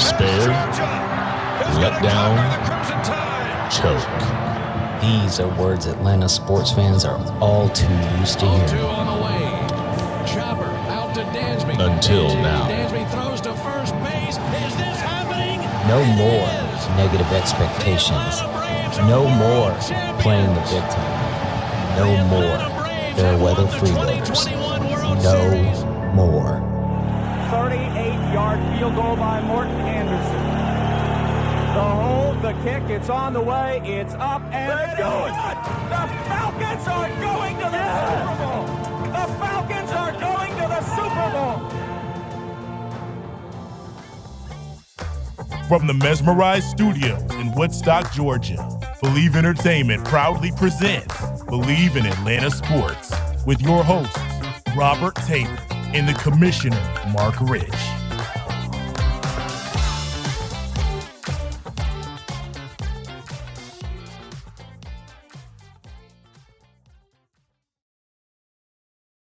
Despair. And Let down. cover the Crimson Tide. choke. These are words Atlanta sports fans are all too used to Two hearing. on the way. Chopper out to Dansby. Until now. Dansby throws to first base. Is this happening? No more negative expectations. No more playing the victim. No more Atlanta Braves fair weather won the freeloaders. 2021 World Series. No more. 38-yard field goal by Morten Andersen. The hold, the kick, it's on the way, it's up and going. The Falcons are going to the Super Bowl. The Falcons are going to the Super Bowl. From the Mesmerized Studios in Woodstock, Georgia, Believe Entertainment proudly presents Believe in Atlanta Sports with your hosts, Robert Taylor and the Commissioner, Mark Rich.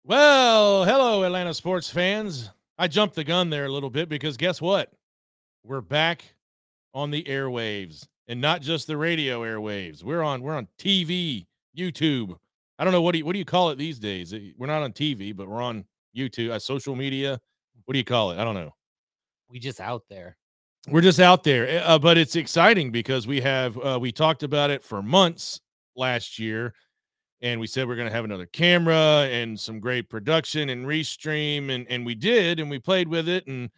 Well, hello, Atlanta sports fans. I jumped the gun there a little bit because guess what? We're back on the airwaves and not just the radio airwaves. We're on we're on TV, YouTube. I don't know what do you what do you call it these days? We're not on TV, but we're on YouTube, uh, social media. What do you call it? I don't know. We just out there. We're just out there, uh, but it's exciting because we have uh, we talked about it for months last year, and we said we're going to have another camera and some great production and restream, and and we did, and we played with it, and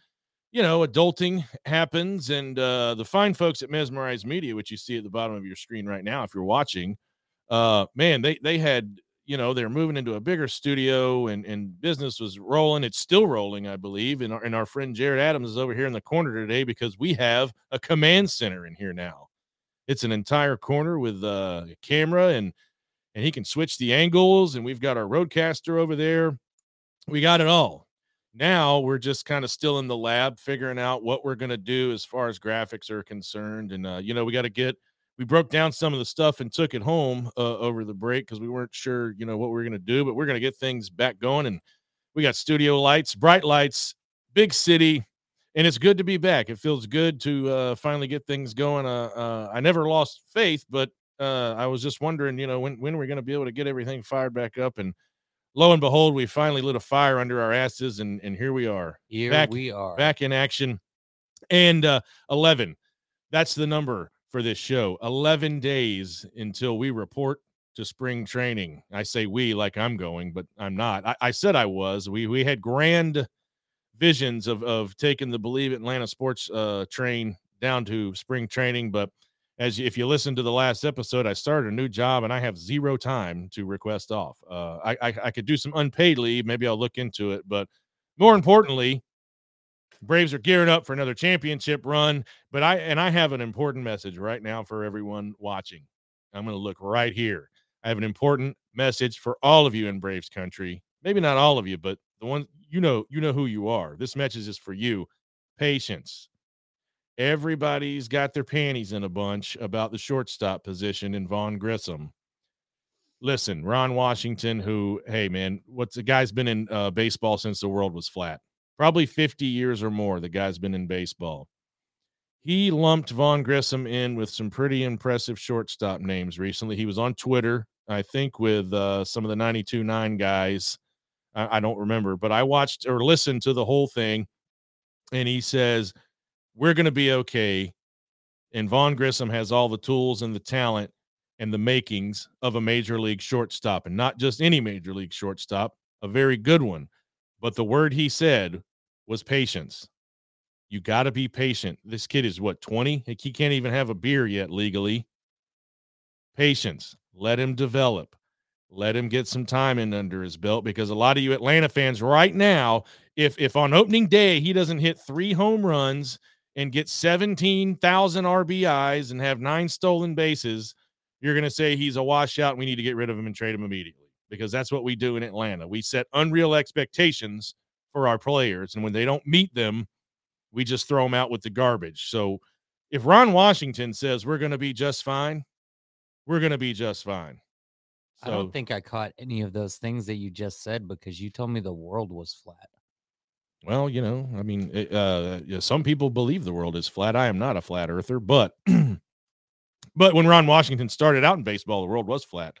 you know, adulting happens, and uh, the fine folks at Mesmerize Media, which you see at the bottom of your screen right now, if you're watching, uh, man, they they had you know they're moving into a bigger studio and and business was rolling it's still rolling i believe and our, and our friend jared adams is over here in the corner today because we have a command center in here now. It's an entire corner with uh, a camera and and he can switch the angles and we've got our roadcaster over there. We got it all. Now we're just kind of still in the lab figuring out what we're going to do as far as graphics are concerned and uh, you know we got to get we broke down some of the stuff and took it home uh, over the break because we weren't sure, you know, what we were going to do, but we're going to get things back going. And we got studio lights, bright lights, big city, and it's good to be back. It feels good to uh, finally get things going. Uh, uh, I never lost faith, but uh, I was just wondering, you know, when when we're going to be able to get everything fired back up. And lo and behold, we finally lit a fire under our asses, and and here we are, Here Back- we are. back in action. And uh, 11, that's the number for this show. 11 days until we report to spring training. I say we like I'm going, but I'm not. I, I said I was. We we had grand visions of of taking the Believe Atlanta sports uh, train down to spring training, but as if you listen to the last episode, I started a new job and I have zero time to request off. Uh, I, I I could do some unpaid leave. Maybe I'll look into it, but more importantly, Braves are gearing up for another championship run. But I and I have an important message right now for everyone watching. I'm going to look right here. I have an important message for all of you in Braves country. Maybe not all of you, but the ones you know, you know who you are. This message is for you. Patience. Everybody's got their panties in a bunch about the shortstop position in Vaughn Grissom. Listen, Ron Washington, who, hey man, what's the guy's been in uh, baseball since the world was flat probably 50 years or more. The guy's been in baseball. He lumped Vaughn Grissom in with some pretty impressive shortstop names recently. He was on Twitter, I think, with uh, some of the 92 9 guys. I, I don't remember, but I watched or listened to the whole thing. And he says, We're going to be okay. And Vaughn Grissom has all the tools and the talent and the makings of a major league shortstop, and not just any major league shortstop, a very good one. But the word he said was patience. You got to be patient. This kid is what, 20? He can't even have a beer yet legally. Patience. Let him develop. Let him get some time in under his belt because a lot of you Atlanta fans right now, if if on opening day he doesn't hit three home runs and get 17,000 RBIs and have nine stolen bases, you're going to say he's a washout. We need to get rid of him and trade him immediately because that's what we do in Atlanta. We set unreal expectations for our players, and when they don't meet them, we just throw them out with the garbage. So if Ron Washington says we're going to be just fine, we're going to be just fine. So, I don't think I caught any of those things that you just said because you told me the world was flat. Well, you know, I mean, it, uh, some people believe the world is flat. I am not a flat earther, but but when Ron Washington started out in baseball, the world was flat.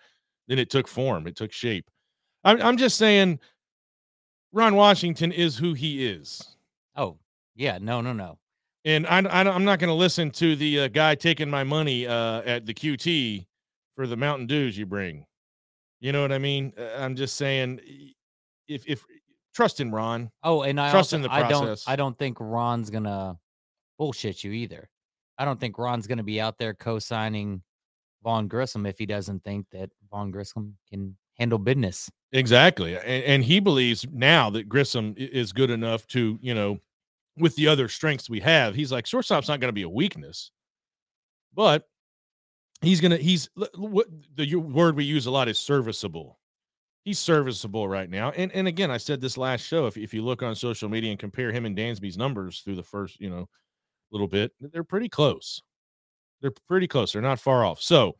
Then it took form, it took shape. I'm, I'm just saying, Ron Washington is who he is. Oh, yeah, no, no, no. And I, I am not going to listen to the uh, guy taking my money uh, at the QT for the Mountain Dews you bring. You know what I mean? Uh, I'm just saying, if if trust in Ron. Oh, and I trust also, in the process. I don't I don't think Ron's gonna bullshit you either. I don't think Ron's gonna be out there co-signing Vaughn Grissom if he doesn't think that Vaughn Grissom can handle business. Exactly, and, and he believes now that Grissom is good enough to you know with the other strengths we have, he's like shortstop's not going to be a weakness, but he's gonna he's what the word we use a lot is serviceable. He's serviceable right now, and and again, I said this last show. If if you look on social media and compare him and Dansby's numbers through the first you know little bit, they're pretty close. They're pretty close. They're not far off. So.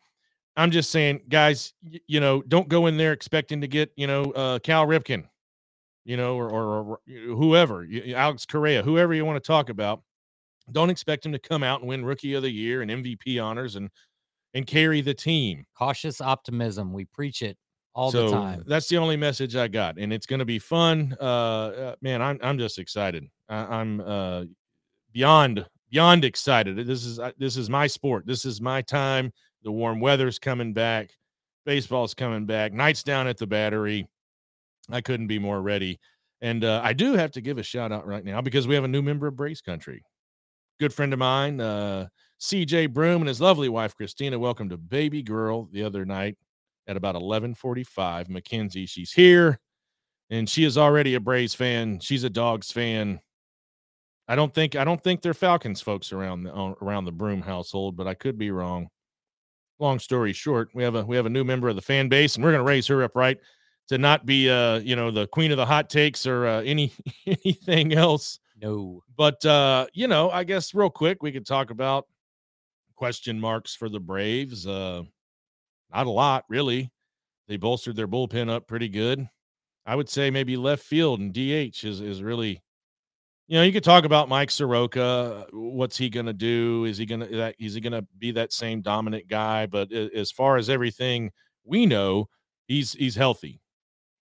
I'm just saying, guys, y- you know, don't go in there expecting to get, you know, uh, Cal Ripken you know, or, or, or whoever, Alex Correa, whoever you want to talk about. Don't expect him to come out and win Rookie of the Year and MVP honors and and carry the team. Cautious optimism. We preach it all so the time. That's the only message I got, and it's going to be fun. Uh, uh, man, I'm I'm just excited. I, am uh, beyond beyond excited. This is this is my sport. This is my time. The warm weather's coming back. Baseball's coming back. Nights down at the Battery. I couldn't be more ready. And uh, I do have to give a shout out right now because we have a new member of Braves Country. Good friend of mine, uh, CJ Broom, and his lovely wife Christina welcomed a baby girl the other night at about 11:45. Mackenzie, she's here, and she is already a Braves fan. She's a Dogs fan. I don't think I don't think they're Falcons folks around the around the Broom household, but I could be wrong. Long story short, we have a we have a new member of the fan base, and we're going to raise her up right to not be uh you know the queen of the hot takes or uh, any anything else. No. But uh you know i guess real quick we could talk about question marks for the braves uh not a lot really. They bolstered their bullpen up pretty good. I would say maybe left field and dh is is really you know you could talk about mike soroka what's he gonna do is he gonna that is he gonna be that same dominant guy but as far as everything we know he's he's healthy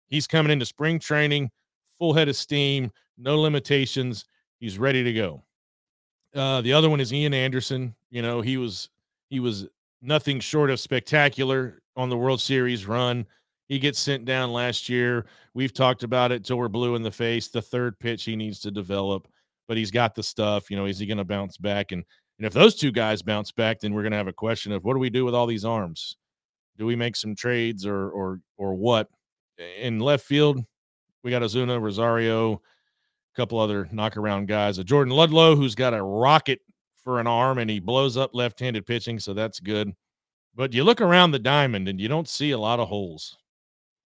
He's coming into spring training, full head of steam, no limitations. He's ready to go. Uh, the other one is Ian Anderson. You know, he was he was nothing short of spectacular on the World Series run. He gets sent down last year. We've talked about it till we're blue in the face. The third pitch he needs to develop, but he's got the stuff. You know, is he going to bounce back? And and if those two guys bounce back, then we're going to have a question of what do we do with all these arms? Do we make some trades or or or what? in left field, we got Ozuna, Rosario, a couple other knockaround guys. A Jordan Luplow who's got a rocket for an arm and he blows up left handed pitching. So that's good. But you look around the diamond and you don't see a lot of holes.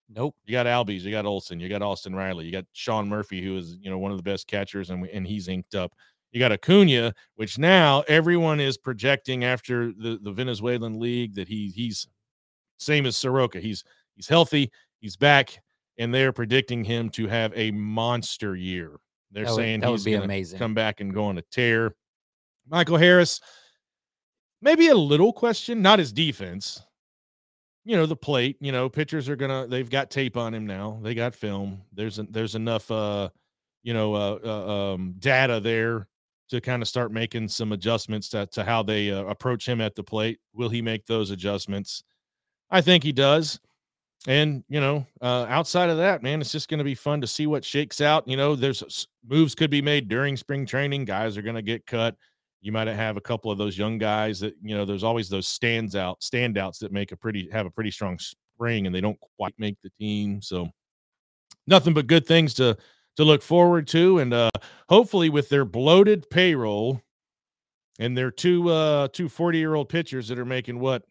Nope. You got Albies, you got Olson, you got Austin Riley, you got Sean Murphy, who is you know one of the best catchers, and and he's inked up. You got Acuna, which now everyone is projecting after the the Venezuelan league that he he's same as Soroka. He's he's healthy. He's back, and they're predicting him to have a monster year. They're that saying would, he's going to come back and go on a tear. Michael Harris, maybe a little question, not his defense. You know, the plate, you know, pitchers are gonna they've got tape on him now. They got film. There's a, there's enough uh, you know, uh, uh um data there to kind of start making some adjustments to, to how they uh, approach him at the plate. Will he make those adjustments? I think he does. and you know, uh, outside of that, man, it's just to be fun to see what shakes out. You know, there's moves could be made during spring training. Guys are to get cut. You might have a couple of those young guys that you know. There's always those stands out standouts that make a pretty have a pretty strong spring, and they don't quite make the team. So nothing but good things to to look forward to, and uh, hopefully with their bloated payroll and their two uh two 40 year old pitchers that are making what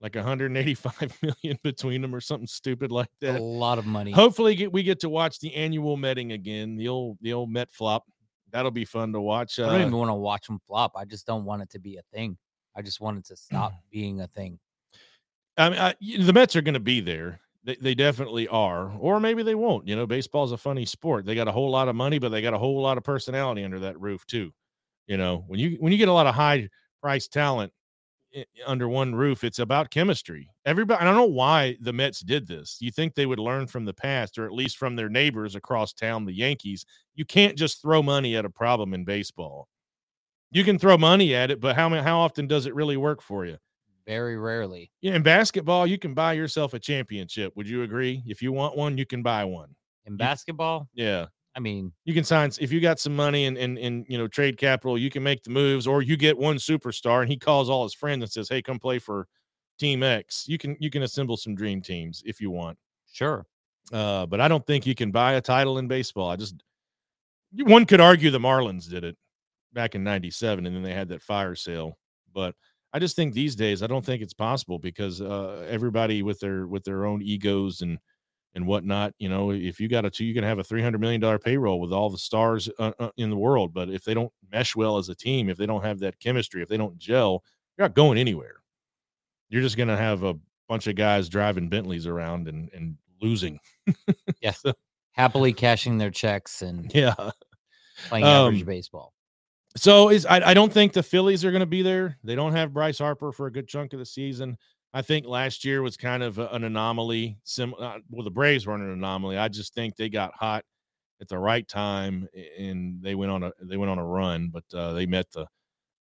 like 185 million between them or something stupid like that. A lot of money. Hopefully get, we get to watch the annual Metting again, the old the old Met flop. That'll be fun to watch. Uh, I don't even want to watch them flop. I just don't want it to be a thing. I just want it to stop being a thing. I mean, I, the Mets are going to be there. They, they definitely are, or maybe they won't. You know, baseball's a funny sport. They got a whole lot of money, but they got a whole lot of personality under that roof too. You know, when you when you get a lot of high price talent, under one roof. It's about chemistry. Everybody, I don't know why the Mets did this. You think they would learn from the past, or at least from their neighbors across town, the Yankees. You can't just throw money at a problem in baseball. You can throw money at it, but how how often does it really work for you? Very rarely. Yeah, in basketball, you can buy yourself a championship. Would you agree? If you want one, you can buy one. In basketball, yeah. I mean, you can sign if you got some money and and and you know trade capital, you can make the moves, or you get one superstar and he calls all his friends and says, "Hey, come play for Team X." You can you can assemble some dream teams if you want. Sure, uh, but I don't think you can buy a title in baseball. I just one could argue the Marlins did it back in '97, and then they had that fire sale. But I just think these days, I don't think it's possible because uh, everybody with their with their own egos and and whatnot. You know, if you got a two, you can have a three hundred million dollar payroll with all the stars uh, uh, in the world. But if they don't mesh well as a team, if they don't have that chemistry, if they don't gel, you're not going anywhere. You're just going to have a bunch of guys driving Bentleys around and and losing. yeah, so, happily cashing their checks and yeah, playing average um, baseball. So is I, I don't think the Phillies are going to be there. They don't have Bryce Harper for a good chunk of the season. I think last year was kind of an anomaly. Sim, uh, well, the Braves weren't an anomaly. I just think they got hot at the right time and they went on a they went on a run. But uh, they met the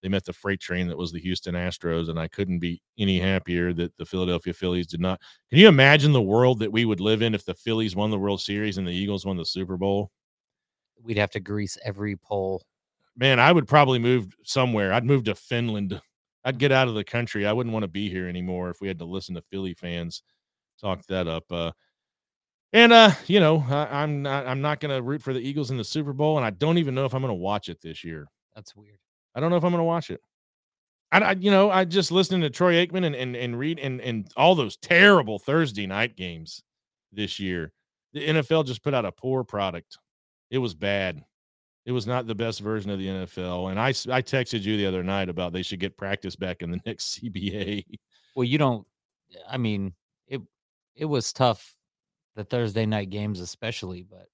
they met the freight train that was the Houston Astros, and I couldn't be any happier that the Philadelphia Phillies did not. Can you imagine the world that we would live in if the Phillies won the World Series and the Eagles won the Super Bowl? We'd have to grease every pole. Man, I would probably move somewhere. I'd move to Finland I'd get out of the country. I wouldn't want to be here anymore if we had to listen to Philly fans talk that up. Uh, and uh, you know, I, am not I'm not going to root for the Eagles in the Super Bowl, and I don't even know if I'm going to watch it this year. That's weird. I don't know if I'm going to watch it. I, I, you know, I just listening to Troy Aikman and and and read and and all those terrible Thursday night games this year. The NFL just put out a poor product. It was bad it was not the best version of the NFL. And I, I texted you the other night about they should get practice back in the next CBA. Well, you don't. I mean, it it was tough the Thursday night games, especially, but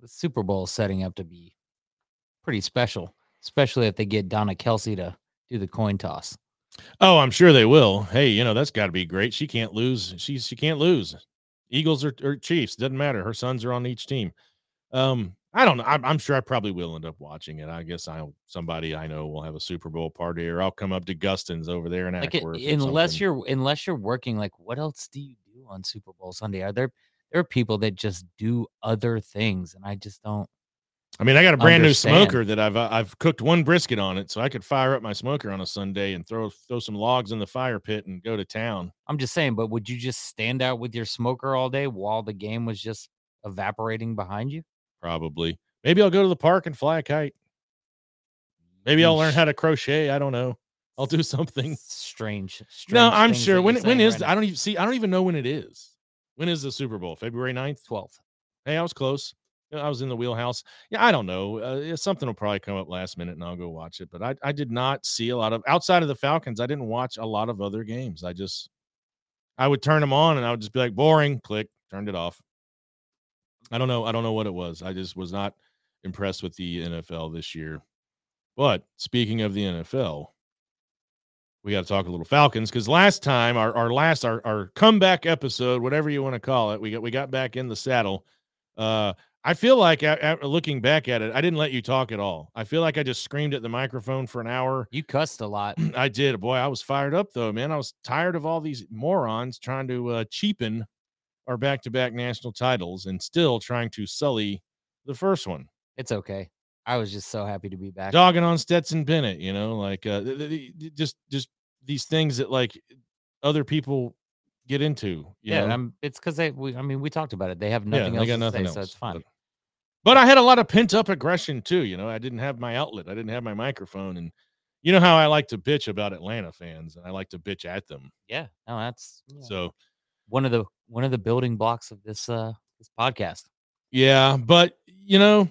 the Super Bowl is setting up to be pretty special, especially if they get Donna Kelce to do the coin toss. Oh, I'm sure they will. Hey, you know that's got to be great. She can't lose. She she can't lose. Eagles or, or Chiefs doesn't matter. Her sons are on each team. Um, I don't know. I'm, I'm, sure I probably will end up watching it. I guess I somebody I know will have a Super Bowl party, or I'll come up to Gustin's over there in like Acworth. It, unless you're unless you're working, like what else do you do on Super Bowl Sunday? Are there there are people that just do other things, and I just don't. I mean, I got a brand understand. new smoker that I've uh, I've cooked one brisket on it, so I could fire up my smoker on a Sunday and throw throw some logs in the fire pit and go to town. I'm just saying, but would you just stand out with your smoker all day while the game was just evaporating behind you? Probably. Maybe I'll go to the park and fly a kite. Maybe I'll learn how to crochet. I don't know. I'll do something strange. strange no, I'm sure. When when is right I don't even see. I don't even know when it is. When is the Super Bowl? February 9th? 12th. Hey, I was close. I was in the wheelhouse. Yeah, I don't know. Uh, something will probably come up last minute, and I'll go watch it. But I, I did not see a lot of outside of the Falcons. I didn't watch a lot of other games. I just, I would turn them on, and I would just be like, boring. Click, turned it off. I don't know. I don't know what it was. I just was not impressed with the NFL this year. But speaking of the NFL, we got to talk a little Falcons because last time our, our last our, our comeback episode, whatever you want to call it, we got we got back in the saddle. Uh, I feel like looking back at it, I didn't let you talk at all. I feel like I just screamed at the microphone for an hour. You cussed a lot. I did. Boy, I was fired up though, man. I was tired of all these morons trying to uh, cheapen our back-to-back national titles and still trying to sully the first one. It's okay. I was just so happy to be back. Dogging on Stetson Bennett, you know, like uh, just just these things that like other people get into. yeah, I'm, it's because they. We, I mean, we talked about it. They have nothing yeah, else got nothing say, else, so it's fine. But, but I had a lot of pent up aggression too. You know, I didn't have my outlet. I didn't have my microphone, and you know how I like to bitch about Atlanta fans, and I like to bitch at them. Yeah, no, that's yeah. so one of the one of the building blocks of this uh this podcast. Yeah, but you know,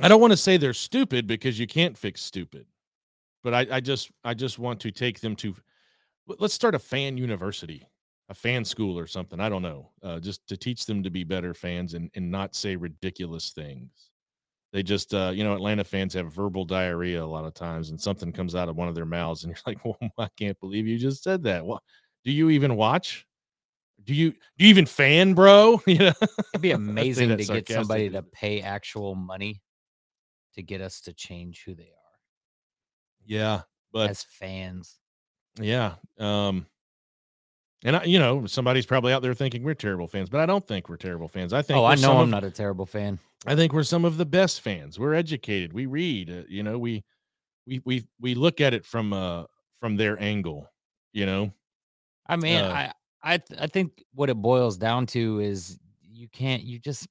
I don't want to say they're stupid because you can't fix stupid. But I, I just I just want to take them to let's start a fan university, a fan school or something. I don't know. Uh, just to teach them to be better fans and, and not say ridiculous things. They just, uh, you know, Atlanta fans have verbal diarrhea a lot of times, and something comes out of one of their mouths, and you're like, "Well, I can't believe you just said that." Well, do you even watch? Do you do you even fan, bro? You know, it'd be amazing to get somebody to pay actual money to get us to change who they are. Yeah, but as fans, yeah. Um, and I, you know, somebody's probably out there thinking we're terrible fans, but I don't think we're terrible fans. I think. Oh, I know I'm of, not a terrible fan. I think we're some of the best fans. We're educated. We read. Uh, you know, we we we we look at it from uh from their angle. You know. I mean, uh, I I th- I think what it boils down to is you can't you just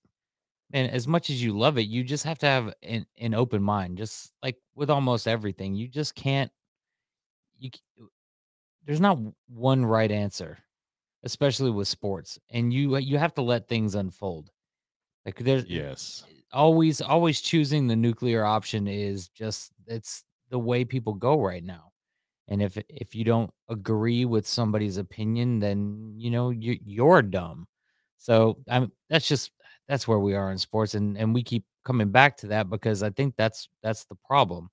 and as much as you love it, you just have to have an, an open mind. Just like with almost everything, you just can't. You there's not one right answer, especially with sports, and you you have to let things unfold. Like there's yes, always always choosing the nuclear option is just it's the way people go right now. And if if you don't agree with somebody's opinion, then you know you you're dumb. So I'm that's just that's where we are in sports, and and we keep coming back to that because I think that's that's the problem.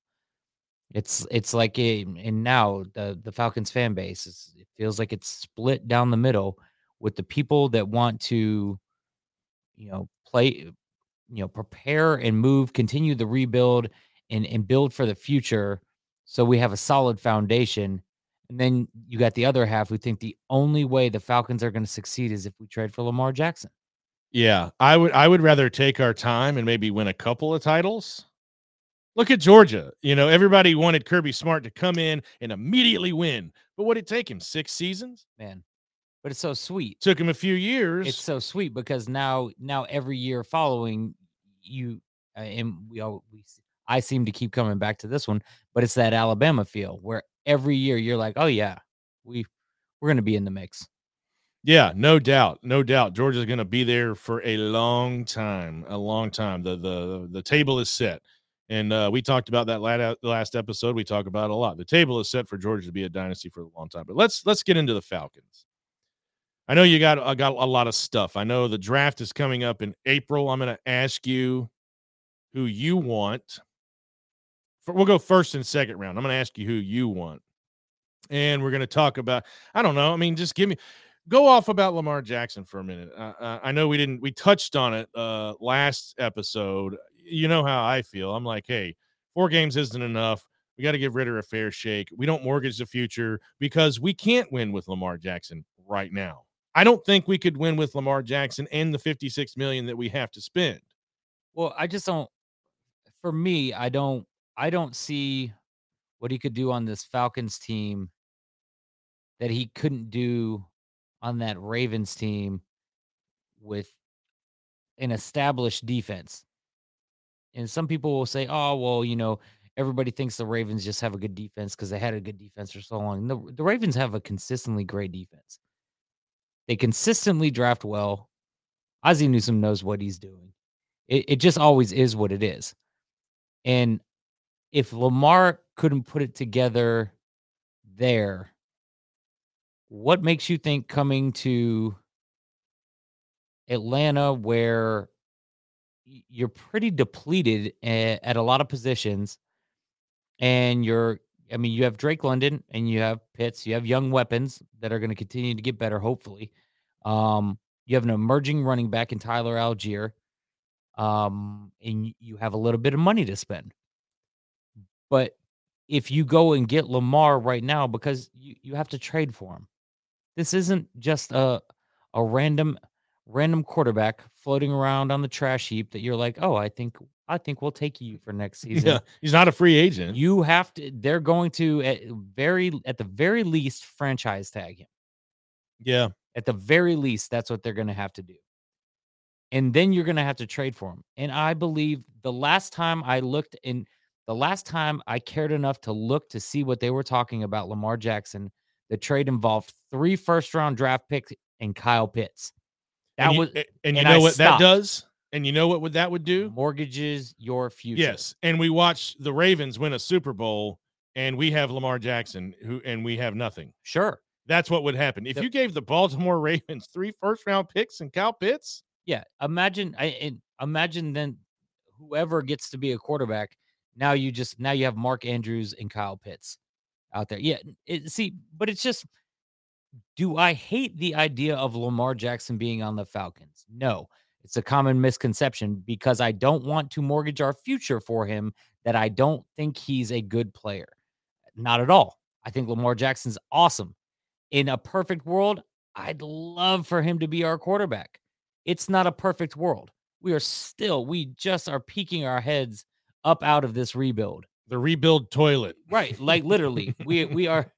It's it's like a and now the the Falcons fan base is it feels like it's split down the middle with the people that want to you know play you know prepare and move continue the rebuild and and build for the future so we have a solid foundation and then you got the other half who think the only way the Falcons are going to succeed is if we trade for Lamar Jackson. Yeah, I would I would rather take our time and maybe win a couple of titles Look at Georgia. You know, everybody wanted Kirby Smart to come in and immediately win. But what did it take him? Six seasons? Man. But it's so sweet. Took him a few years. It's so sweet because now now every year following you uh, and we all we I seem to keep coming back to this one, but it's that Alabama feel where every year you're like, "Oh yeah, we we're going to be in the mix." Yeah, no doubt, no doubt. Georgia's going to be there for a long time, a long time. The the the table is set. And uh, we talked about that last last episode. We talk about a lot. The table is set for Georgia to be a dynasty for a long time. But let's let's get into the Falcons. I know you got I got a lot of stuff. I know the draft is coming up in April. I'm going to ask you who you want. We'll go first and second round. I'm going to ask you who you want, and we're going to talk about. I don't know. I mean, just give me go off about Lamar Jackson for a minute. Uh, I know we didn't we touched on it uh, last episode you know how I feel. I'm like, hey, four games isn't enough. We got to give Ridder a fair shake. We don't mortgage the future because we can't win with Lamar Jackson right now. I don't think we could win with Lamar Jackson and the 56 million that we have to spend. Well, I just don't for me, I don't I don't see what he could do on this Falcons team that he couldn't do on that Ravens team with an established defense. And some people will say, oh, well, you know, everybody thinks the Ravens just have a good defense because they had a good defense for so long. The, the Ravens have a consistently great defense. They consistently draft well. Ozzie Newsome knows what he's doing. It, it just always is what it is. And if Lamar couldn't put it together there, what makes you think coming to Atlanta, where you're pretty depleted at, a lot of positions, and you're I mean, you have Drake London and you have Pitts. You have young weapons that are going to continue to get better, hopefully. Um, you have an emerging running back in Tyler Allgeier, um, and you have a little bit of money to spend. But if you go and get Lamar right now, because you, you have to trade for him, this isn't just a a random random quarterback floating around on the trash heap that you're like, oh, I think I think we'll take you for next season. Yeah, he's not a free agent. You have to. They're going to at very at the very least franchise tag him. Yeah, at the very least, that's what they're going to have to do. And then you're going to have to trade for him. And I believe the last time I looked in, the last time I cared enough to look to see what they were talking about Lamar Jackson, the trade involved three first round draft picks and Kyle Pitts. That and you, was, and, and you know I what stopped. that does? And you know what would that would do? Mortgages your future. Yes. And we watch the Ravens win a Super Bowl and we have Lamar Jackson who and we have nothing. Sure. That's what would happen. If the, you gave the Baltimore Ravens three first round picks and Kyle Pitts. Yeah. Imagine I imagine then whoever gets to be a quarterback, now you just now you have Mark Andrews and Kyle Pitts out there. Yeah. It, see, but it's just do I hate the idea of Lamar Jackson being on the Falcons? No. It's a common misconception because I don't want to mortgage our future for him that I don't think he's a good player. Not at all. I think Lamar Jackson's awesome. In a perfect world, I'd love for him to be our quarterback. It's not a perfect world. We are still, we just are peeking our heads up out of this rebuild. The rebuild toilet. Right. Like literally. we we are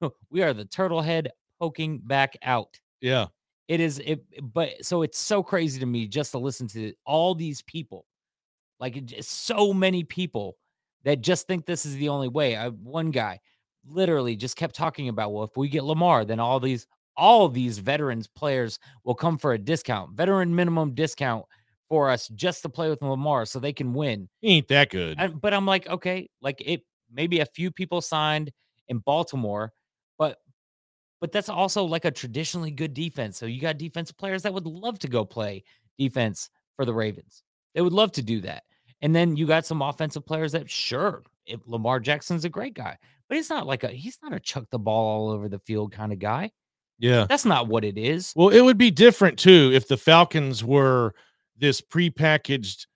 we are the turtle head poking back out. Yeah. It is it but so it's so crazy to me just to listen to all these people. Like so many people that just think this is the only way. I one guy literally just kept talking about, well, if we get Lamar, then all these all these veterans players will come for a discount, veteran minimum discount for us just to play with Lamar so they can win. He ain't that good. But I'm like, okay, like it maybe a few people signed in Baltimore, but but that's also like a traditionally good defense. So you got defensive players that would love to go play defense for the Ravens. They would love to do that. And then you got some offensive players that sure, if Lamar Jackson's a great guy, but he's not like a he's not a chuck the ball all over the field kind of guy. Yeah. That's not what it is. Well, it would be different too if the Falcons were this prepackaged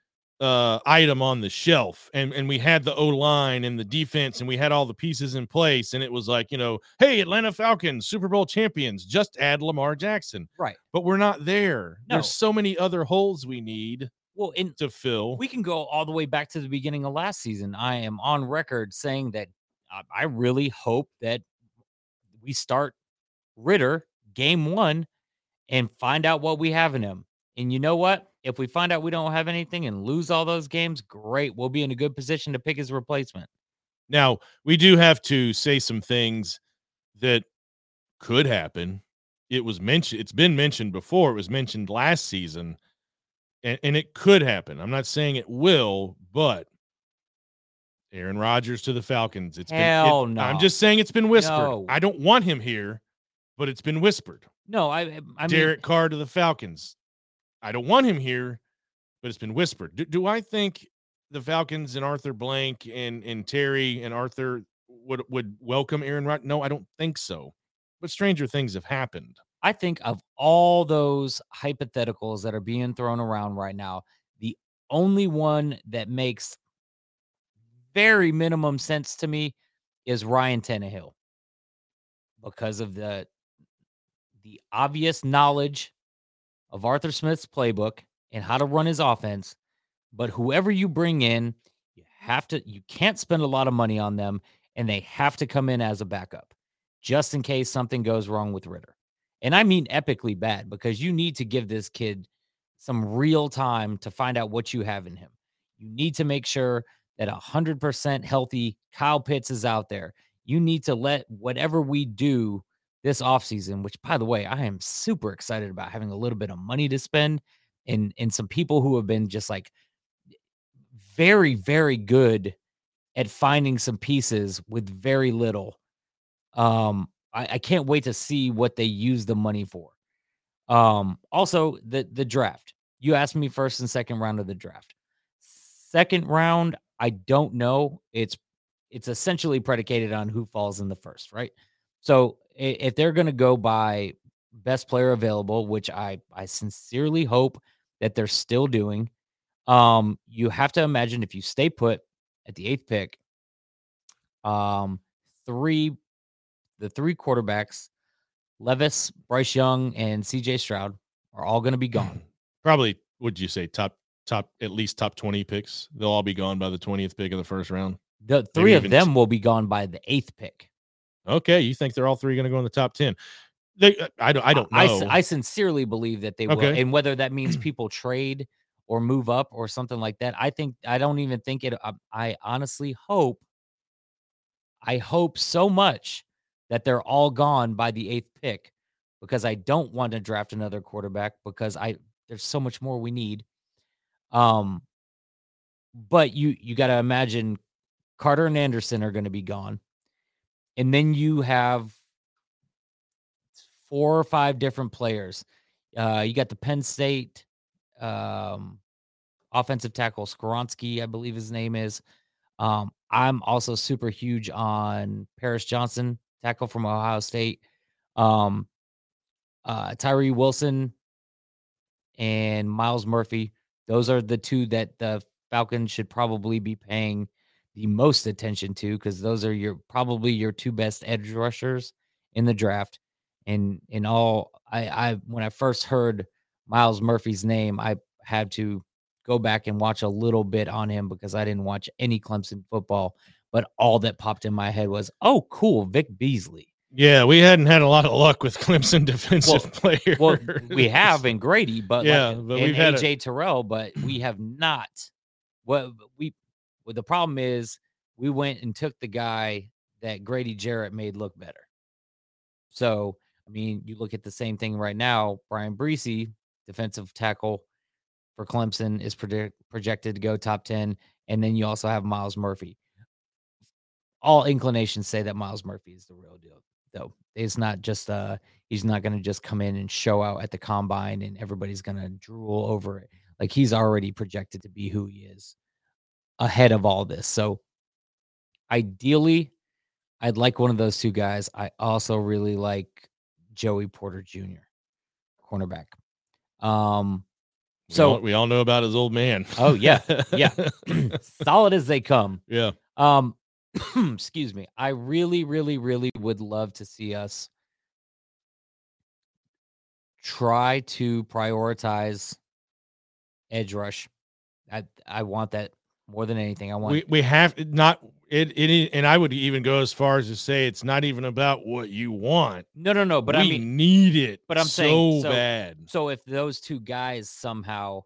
uh, item on the shelf and, and we had the O line and the defense and we had all the pieces in place. And it was like, you know, hey, Atlanta Falcons, Super Bowl champions, just add Lamar Jackson. Right. But we're not there. No. There's so many other holes we need well in, to fill. We can go all the way back to the beginning of last season. I am on record saying that uh, I really hope that we start Ridder game one and find out what we have in him. And you know what? If we find out we don't have anything and lose all those games, great. We'll be in a good position to pick his replacement. Now, we do have to say some things that could happen. It was mentioned, it's been mentioned before. It was mentioned last season, and, and it could happen. I'm not saying it will, but Aaron Rodgers to the Falcons. It's Hell been, it, no. I'm just saying it's been whispered. No. I don't want him here, but it's been whispered. No, I, I Derek mean, Carr to the Falcons. I don't want him here, but it's been whispered. Do, do I think the Falcons and Arthur Blank and and Terry and Arthur would would welcome Aaron Rodgers? No, I don't think so. But stranger things have happened. I think of all those hypotheticals that are being thrown around right now, the only one that makes very minimum sense to me is Ryan Tannehill because of the the obvious knowledge of Arthur Smith's playbook and how to run his offense. But whoever you bring in, you have to, you can't spend a lot of money on them and they have to come in as a backup just in case something goes wrong with Ridder. And I mean epically bad because you need to give this kid some real time to find out what you have in him. You need to make sure that 100% healthy Kyle Pitts is out there. You need to let whatever we do this offseason, which by the way, I am super excited about having a little bit of money to spend and and some people who have been just like very, very good at finding some pieces with very little. Um, I, I can't wait to see what they use the money for. Um, also the the draft. You asked me first and second round of the draft. Second round, I don't know. It's it's essentially predicated on who falls in the first, right? So if they're going to go by best player available, which I I sincerely hope that they're still doing, Um, you have to imagine if you stay put at the eighth pick, um, three the three quarterbacks, Levis, Bryce Young, and CJ Stroud are all going to be gone. Probably would you say top top at least top 20 picks? They'll all be gone by the 20th pick of the first round. The three Maybe of them will be gone by the eighth pick. Okay, you think they're all three going to go in the top 10? They, uh, I don't, I don't know. I, I sincerely believe that they okay. will, and whether that means people trade or move up or something like that, I think I don't even think it. I, uh, I honestly hope, I hope so much that they're all gone by the eighth pick because I don't want to draft another quarterback because I there's so much more we need. Um, but you you got to imagine Carter and Anderson are going to be gone, and then you have four or five different players. Uh, you got the Penn State um, offensive tackle Skoronski, I believe his name is. Um, I'm also super huge on Paris Johnson, tackle from Ohio State. Um, uh, Tyree Wilson and Myles Murphy. Those are the two that the Falcons should probably be paying the most attention to because those are your probably your two best edge rushers in the draft and in all I, I when I first heard Myles Murphy's name, I had to go back and watch a little bit on him because I didn't watch any Clemson football. But all that popped in my head was, oh, cool, Vic Beasley. Yeah, we hadn't had a lot of luck with Clemson defensive well, players. Well, we have in Grady, but yeah, like, but we've had AJ a- Terrell, but we have not. What we well, the problem is we went and took the guy that Grady Jarrett made look better. So I mean, you look at the same thing right now. Bryan Bresee, defensive tackle for Clemson, is projected to go top 10. And then you also have Myles Murphy. All inclinations say that Myles Murphy is the real deal, though. It's not just, uh, he's not going to just come in and show out at the combine and everybody's going to drool over it. Like he's already projected to be who he is ahead of all this. So ideally, I'd like one of those two guys. I also really like Joey Porter Jr., cornerback. Um, so we all, we all know about his old man. oh yeah, yeah, solid as they come. Yeah. Um, excuse me. I really, really, really would love to see us try to prioritize edge rush. I I want that more than anything. I want we we have not it, it and I would even go as far as to say it's not even about what you want. No, no, no. But we I mean, need it. But I'm so saying so bad. So if those two guys somehow,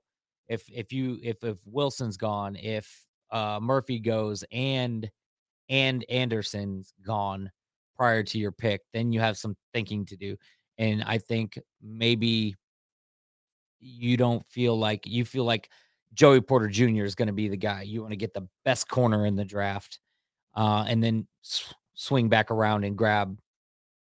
if if you if if Wilson's gone, if uh Murphy goes and and Anderson's gone prior to your pick, then you have some thinking to do. And I think maybe you don't feel like you feel like Joey Porter Jr. is going to be the guy. You want to get the best corner in the draft, uh, and then sw- swing back around and grab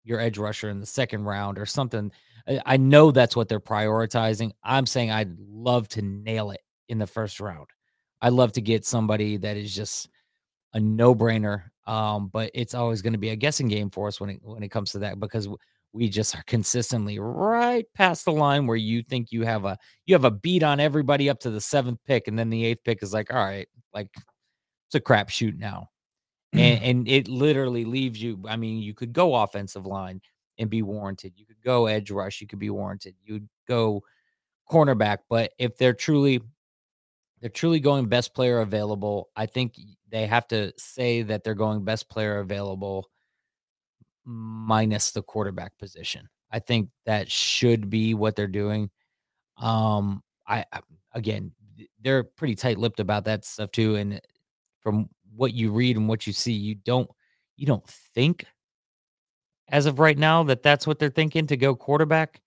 your edge rusher in the second round or something. I, I know that's what they're prioritizing. I'm saying I'd love to nail it in the first round. I'd love to get somebody that is just a no brainer. Um, but it's always going to be a guessing game for us when it when it comes to that because we just are consistently right past the line where you think you have a you have a beat on everybody up to the seventh pick, and then the eighth pick is like, all right, like it's a crapshoot now. and, mm. and it literally leaves you. I mean, you could go offensive line and be warranted. You could go edge rush, you could be warranted. You'd go cornerback, but if they're truly they're truly going best player available, I think they have to say that they're going best player available minus the quarterback position. I think that should be what they're doing. Um, I, I again, they're pretty tight-lipped about that stuff too. And from what you read and what you see, you don't you don't think as of right now that that's what they're thinking to go quarterback.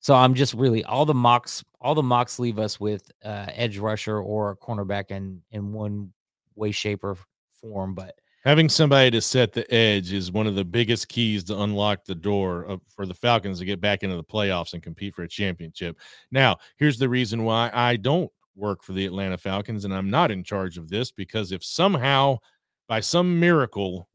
So I'm just really all the mocks, all the mocks leave us with uh, edge rusher or a cornerback in in one way, shape, or form. But Having somebody to set the edge is one of the biggest keys to unlock the door of, for the Falcons to get back into the playoffs and compete for a championship. Now, here's the reason why I don't work for the Atlanta Falcons and I'm not in charge of this because if somehow, by some miracle,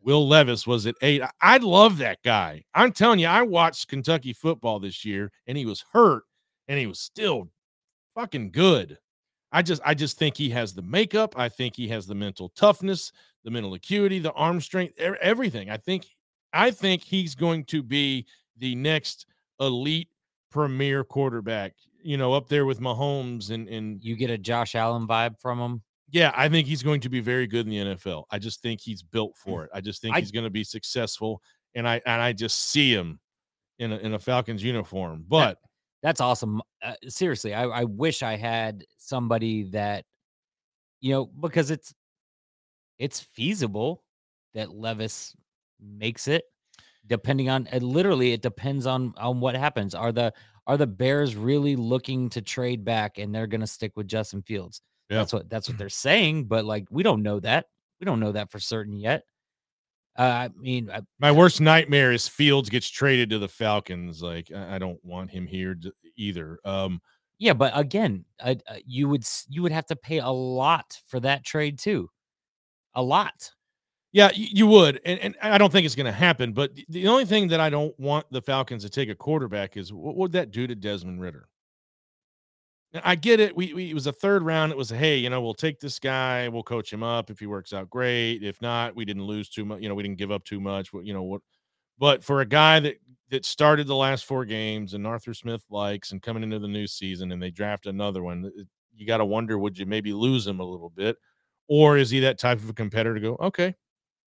Will Levis was at eight, I'd love that guy. I'm telling you, I watched Kentucky football this year and he was hurt and he was still fucking good. I just I just think he has the makeup. I think he has the mental toughness, the mental acuity, the arm strength, everything. I think I think he's going to be the next elite premier quarterback. You know, up there with Mahomes and and you get a Josh Allen vibe from him. Yeah, I think he's going to be very good in the NFL. I just think he's built for mm. it. I just think I, he's going to be successful, and I and I just see him in a, in a Falcons uniform. But that's awesome. Uh, seriously, I, I wish I had somebody that, you know, because it's it's feasible that Levis makes it depending on uh, literally it depends on on what happens are the are the bears really looking to trade back and they're going to stick with justin fields yeah. that's what that's what they're saying but like we don't know that we don't know that for certain yet uh, i mean I, my worst nightmare is fields gets traded to the falcons like i, I don't want him here either um yeah but again I, you would you would have to pay a lot for that trade too a lot yeah, you would, and, and I don't think it's going to happen. But the only thing that I don't want the Falcons to take a quarterback is what would that do to Desmond Ridder? I get it. We, we, it was a third round. It was hey, you know, we'll take this guy, we'll coach him up. If he works out, great. If not, we didn't lose too much. You know, we didn't give up too much. You know what? But for a guy that that started the last four games and Arthur Smith likes, and coming into the new season, and they draft another one, you got to wonder, would you maybe lose him a little bit, or is he that type of a competitor to go, okay,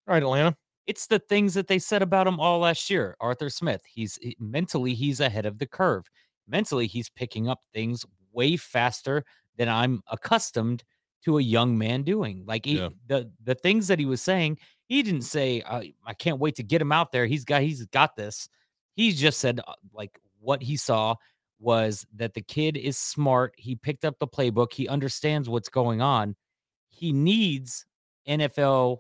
all right, Atlanta. It's the things that they said about him all last year. Arthur Smith, he's he, mentally he's ahead of the curve. Mentally, he's picking up things way faster than I'm accustomed to a young man doing. Like he, yeah. the the things that he was saying, he didn't say, uh, "I can't wait to get him out there." He's got he's got this. He just said uh, like what he saw was that the kid is smart. He picked up the playbook. He understands what's going on. He needs NFL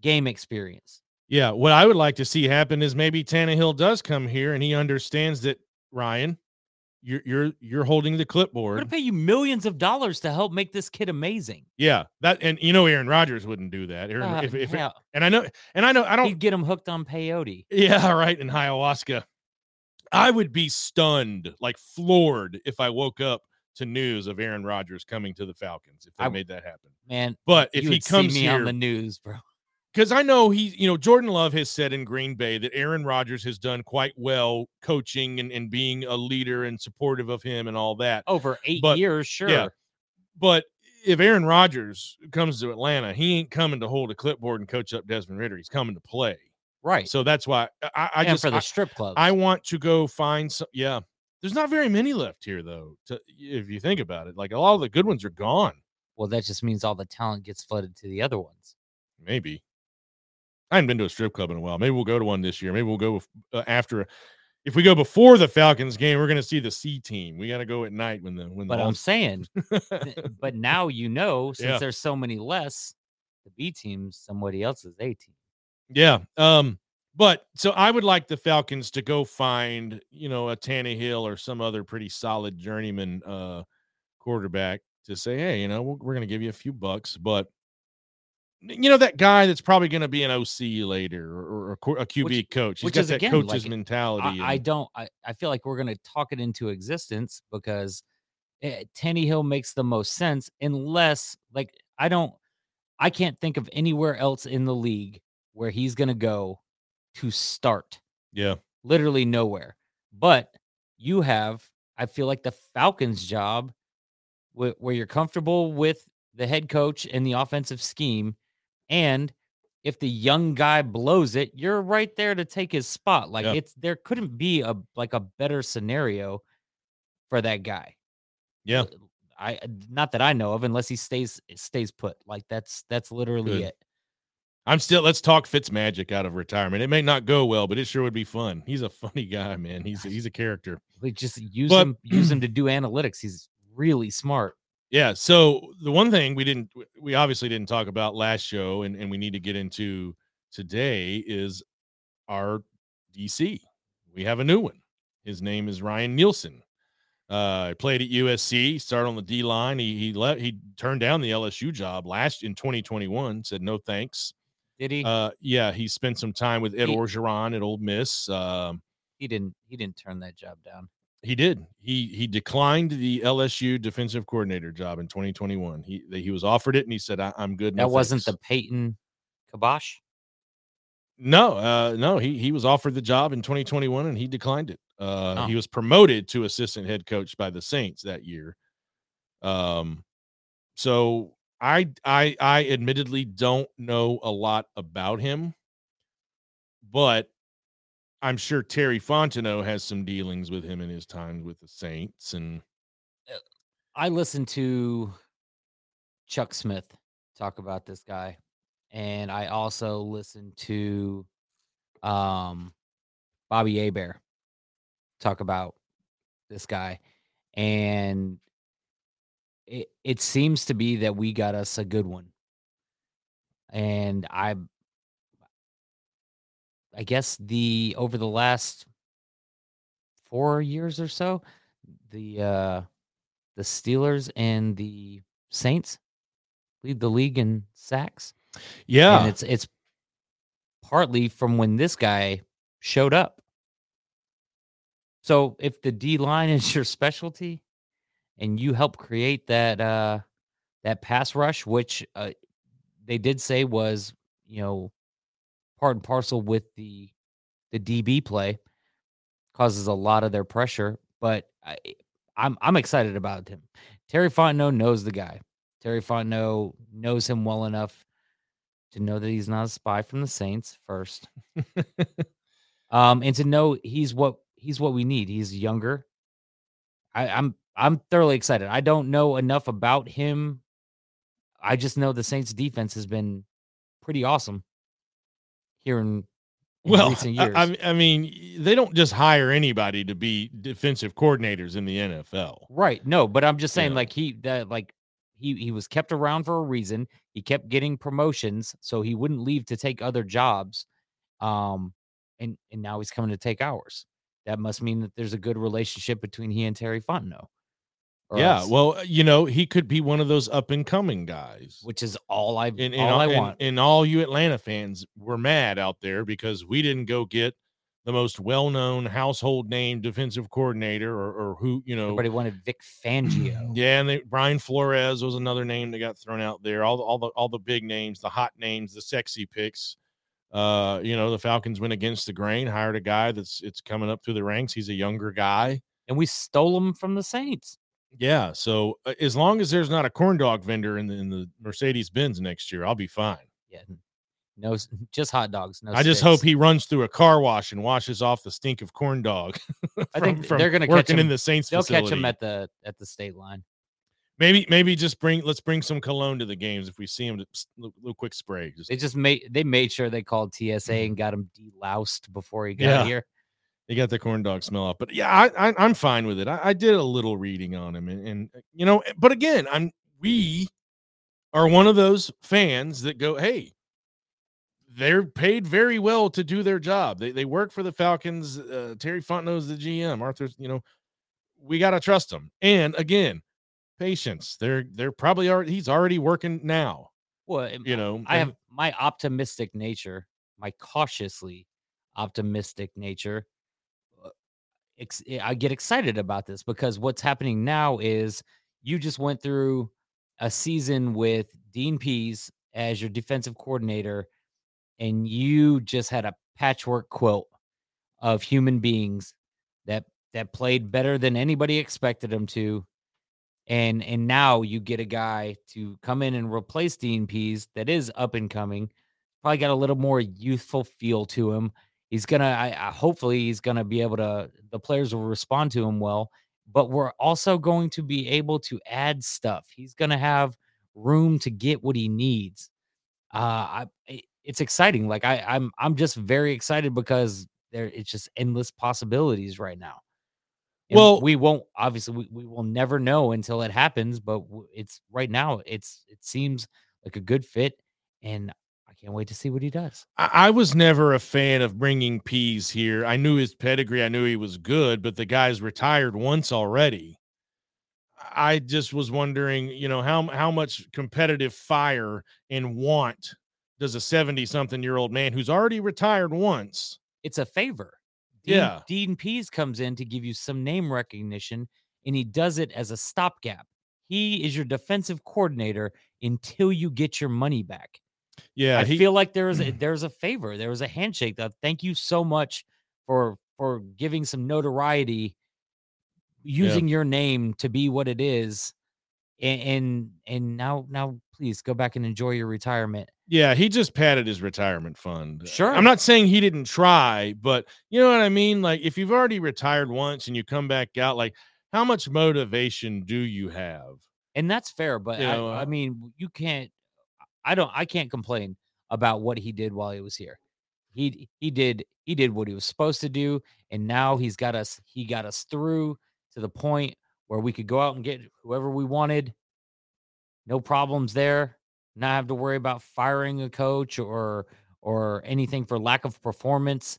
game experience. Yeah, what I would like to see happen is maybe Tannehill does come here and he understands that Ryan, you're you're you're holding the clipboard. I'm gonna pay you millions of dollars to help make this kid amazing. Yeah, that and you know Aaron Rodgers wouldn't do that. Aaron, uh, if, if yeah. and I know and I know I don't He'd get him hooked on peyote. Yeah, right in ayahuasca. I would be stunned, like floored, if I woke up to news of Aaron Rodgers coming to the Falcons if they I, made that happen. Man, but if he comes here on the news, bro because I know he, you know, Jordan Love has said in Green Bay that Aaron Rodgers has done quite well coaching and, and being a leader and supportive of him and all that over eight but, years, sure. Yeah, but if Aaron Rodgers comes to Atlanta, he ain't coming to hold a clipboard and coach up Desmond Ridder. He's coming to play. Right. So that's why I, I just for the I, strip club. I want to go find some. Yeah, there's not very many left here though. To, if you think about it, like a lot of the good ones are gone. Well, that just means all the talent gets flooded to the other ones. Maybe. I haven't been to a strip club in a while. Maybe we'll go to one this year. Maybe we'll go uh, after. If we go before the Falcons game, we're going to see the C team. We got to go at night when the when. But the I'm saying, but now you know, since yeah. there's so many less, the B team's somebody else's A team. Yeah. Um. But so I would like the Falcons to go find, you know, a Tannehill or some other pretty solid journeyman uh quarterback to say, hey, you know, we're, we're going to give you a few bucks, but you know that guy that's probably going to be an OC later or, or a QB which, coach. He's got is, that again, coach's like, mentality. I, I, don't. I, I feel like we're going to talk it into existence because eh, Tannehill makes the most sense unless, like, I don't. I can't think of anywhere else in the league where he's going to go to start. Yeah, literally nowhere. But you have, I feel like the Falcons' job, where you're comfortable with the head coach and the offensive scheme and if the young guy blows it, you're right there to take his spot. Like yep. it's there couldn't be a like a better scenario for that guy. Yeah. I uh, not that I know of, unless he stays eh, stays put. Like that's that's literally Good. it. I'm still let's talk Fitz magic out of retirement. It may not go well, but it sure would be fun. He's a funny guy, man. He's a, he's a character. We just use but, him use him to do analytics. He's really smart. Yeah. So the one thing we didn't, we obviously didn't talk about last show, and, and we need to get into today is our DC. We have a new one. His name is Ryan Nielsen. Uh, played at USC, started on the D line. He he let he turned down the LSU job last in 2021. Said no thanks. Did he? Uh, yeah, he spent some time with Ed he, Orgeron at Ole Miss. Um, he didn't. He didn't turn that job down. He did. He he declined the LSU defensive coordinator job in 2021. He he was offered it and he said, I, am good." No that wasn't thanks. the Peyton Kibosh. No, uh, no, he he was offered the job in 2021 and he declined it. Uh, oh. He was promoted to assistant head coach by the Saints that year. Um, so I I I admittedly don't know a lot about him, but I'm sure Terry Fontenot has some dealings with him in his time with the Saints. And uh, I listened to Chuck Smith talk about this guy, and I also listened to um, Bobby Hebert talk about this guy, and it it seems to be that we got us a good one, and I I guess the over the last four years or so, the uh the Steelers and the Saints lead the league in sacks. Yeah. And it's it's partly from when this guy showed up. So if the D line is your specialty and you help create that uh that pass rush, which uh, they did say was, you know, part and parcel with the the DB play. Causes a lot of their pressure, but I, I'm I'm excited about him. Terry Fontenot knows the guy. Terry Fontenot knows him well enough to know that he's not a spy from the Saints first, um, and to know he's what he's what we need. He's younger. I, I'm I'm thoroughly excited. I don't know enough about him. I just know the Saints defense has been pretty awesome here in, in well, recent years. I, I, mean, they don't just hire anybody to be defensive coordinators in the NFL. Right. No, but I'm just saying, yeah. like he that like he he was kept around for a reason. He kept getting promotions, so he wouldn't leave to take other jobs. Um, and and now he's coming to take ours. That must mean that there's a good relationship between he and Terry Fontenot yeah, else. well, you know, he could be one of those up and coming guys, which is all I and, all, I want. And, and all you Atlanta fans were mad out there because we didn't go get the most well-known household name defensive coordinator or, or who you know everybody wanted Vic Fangio. yeah, and they, Brian Flores was another name that got thrown out there. All the all the all the big names, the hot names, the sexy picks. Uh, you know, the Falcons went against the grain, hired a guy that's it's coming up through the ranks. He's a younger guy, and we stole him from the Saints. Yeah. So uh, as long as there's not a corn dog vendor in the in the Mercedes Benz next year, I'll be fine. Yeah. No, just hot dogs. No, I just hope he runs through a car wash and washes off the stink of corn dog. I think they're going to catch him in the Saints. They'll facility. catch him at the at the state line. Maybe maybe just bring let's bring some cologne to the games if we see him. Just a little quick spray. Just, they just made they made sure they called TSA mm-hmm. and got him deloused before he got yeah. here. They got the corn dog smell off, but yeah, I, I am fine with it. I, I, did a little reading on him, and, and you know, but again, I'm we are one of those fans that go, hey, they're paid very well to do their job. They they work for the Falcons. Uh, Terry Fontenot's the GM. Arthur's, you know, we got to trust them. And again, patience. They're they're probably already he's already working now. Well, you know, I have my optimistic nature, my cautiously optimistic nature ex- eh, I get excited about this because what's happening now is you just went through a season with Dean Pees as your defensive coordinator, and you just had a patchwork quilt of human beings that that played better than anybody expected them to. And and now you get a guy to come in and replace Dean Pees that is up and coming, probably got a little more youthful feel to him he's gonna I, I, hopefully he's gonna be able to the players will respond to him well but we're also going to be able to add stuff. He's gonna have room to get what he needs. Uh I, it's exciting like i i'm i'm just very excited because there it's just endless possibilities right now. And well we won't obviously we, we will never know until it happens but it's right now it's it seems like a good fit and can't wait to see what he does. I, I, was never a fan of bringing Pees here. I knew his pedigree. I knew he was good, but the guy's retired once already. I just was wondering, you know, how how much competitive fire and want does a 70 something year old man who's already retired once? It's a favor. Dean, Yeah. Dean Pees comes in to give you some name recognition, and he does it as a stopgap. He is your defensive coordinator until you get your money back. Yeah, I he, feel like there is a, there's a favor, there was a handshake. That thank you so much for for giving some notoriety, using your name to be what it is, and and, and now now please go back and enjoy your retirement. yeah, he just padded his retirement fund. Sure. I'm not saying he didn't try, but you know what I mean. Like if you've already retired once and you come back out, like how much motivation do you have? and that's fair but You I, know, I uh, mean you can't i don't i can't complain about what he did while he was here. He he did he did what he was supposed to do and now he's got us he got us through to the point where we could go out and get whoever we wanted. No problems there. Not have to worry about firing a coach or or anything for lack of performance.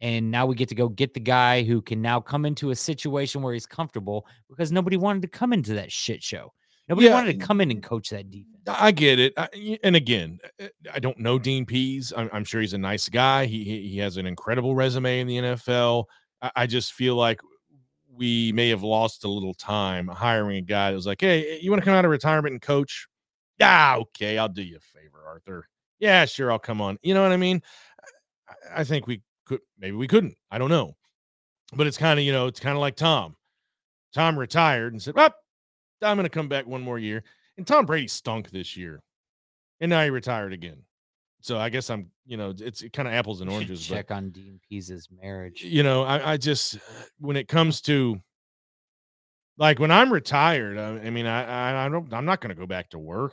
And now we get to go get the guy who can now come into a situation where he's comfortable because nobody wanted to come into that shit show Nobody Yeah, wanted to come in and coach that defense. I get it. I, and again, uh, I don't know Dean Pees. I'm, I'm sure he's a nice guy. He, he he has an incredible resume in the NFL. I, I just feel like we may have lost a little time hiring a guy that was like, "Hey, you want to come out of retirement and coach?" Yeah, okay, I'll do you a favor, Arthur. Yeah, sure, I'll come on. You know what I mean? I, I think we could. Maybe we couldn't. I don't know. But it's kind of you know, it's kind of like Tom. Tom retired and said, "Well, I'm going to come back one more year." And Tom Brady stunk this year, and now he retired again. So I guess I'm, you know, it's kind of apples and oranges. But check on Dean Pees's marriage. you know, I, I just when it comes to like when I'm retired, I, I mean, I, I I don't, I'm not going to go back to work.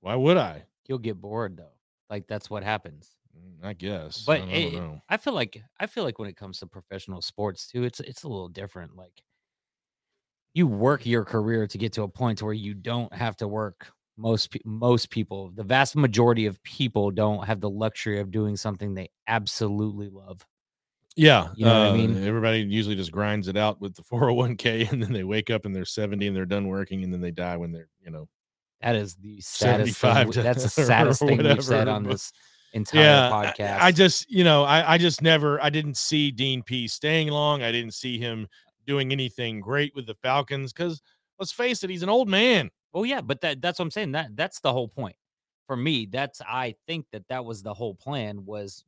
Why would I? You'll get bored though. Like that's what happens. Mm, I guess, But I, it-. I feel like I feel like when it comes to professional sports too, it's it's a little different. Like you work your career to get to a point where you don't have to work. Most most people, the vast majority of people, don't have the luxury of doing something they absolutely love. Yeah, You know what I uh, mean? Everybody usually just grinds it out with the 401k, and then they wake up and they're 70 and they're done working, and then they die when they're, you know, That is the saddest. Thing, 75 we- to- that's the saddest thing we've said on this entire yeah. I- podcast. I, just, you know, I, I just never, I didn't see Dean P staying long. I didn't see him doing anything great with the Falcons because let's face it, he's an old man. Oh yeah, but that that's what I'm saying. That that's the whole point. For me, that's I think that that was the whole plan was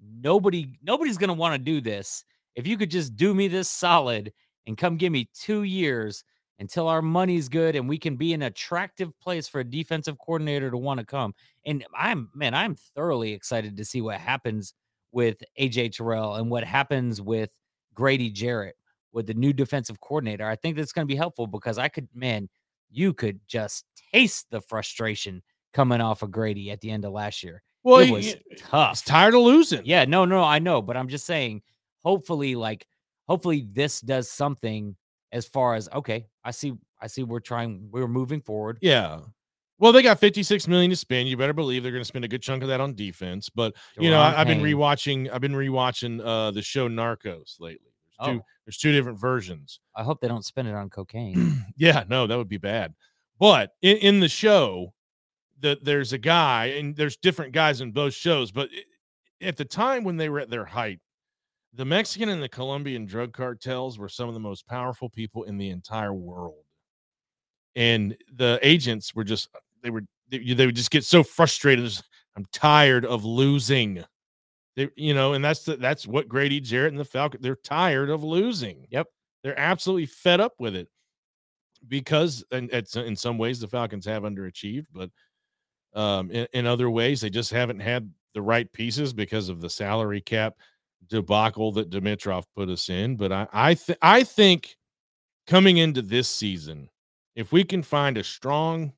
nobody nobody's to want to do this. If you could just do me this solid and come give me 2 years until our money's good and we can be an attractive place for a defensive coordinator to want to come. And I'm man, I'm thoroughly excited to see what happens with AJ Terrell and what happens with Grady Jarrett with the new defensive coordinator. I think that's going to be helpful because I could, man, you could just taste the frustration coming off of Grady at the end of last year. Well, it he- was he's tough. tired of losing. Yeah, no, no, I know, but I'm just saying, hopefully, like, hopefully this does something as far as okay, I see, I see, we're trying, we're moving forward. Yeah. Well, they got 56 million to spend. You better believe they're going to spend a good chunk of that on defense. But you know, I, I've been rewatching. I've been rewatching uh, the show Narcos lately. There's two. Oh. There's two different versions. I hope they don't spend it on cocaine. Yeah, no, that would be bad. But in, in the show, that there's a guy, and there's different guys in both shows. But at the time when they were at their height, the Mexican and the Colombian drug cartels were some of the most powerful people in the entire world. And the agents were just they were they, they would just get so frustrated. I'm tired of losing. They, you know, and that's the, that's what Grady Jarrett and the Falcon. They're tired of losing. Yep. They're absolutely fed up with it because and it's in some ways the Falcons have underachieved, but um in, in other ways they just haven't had the right pieces because of the salary cap debacle that Dimitroff put us in. But I I th- I think coming into this season, if we can find a strong,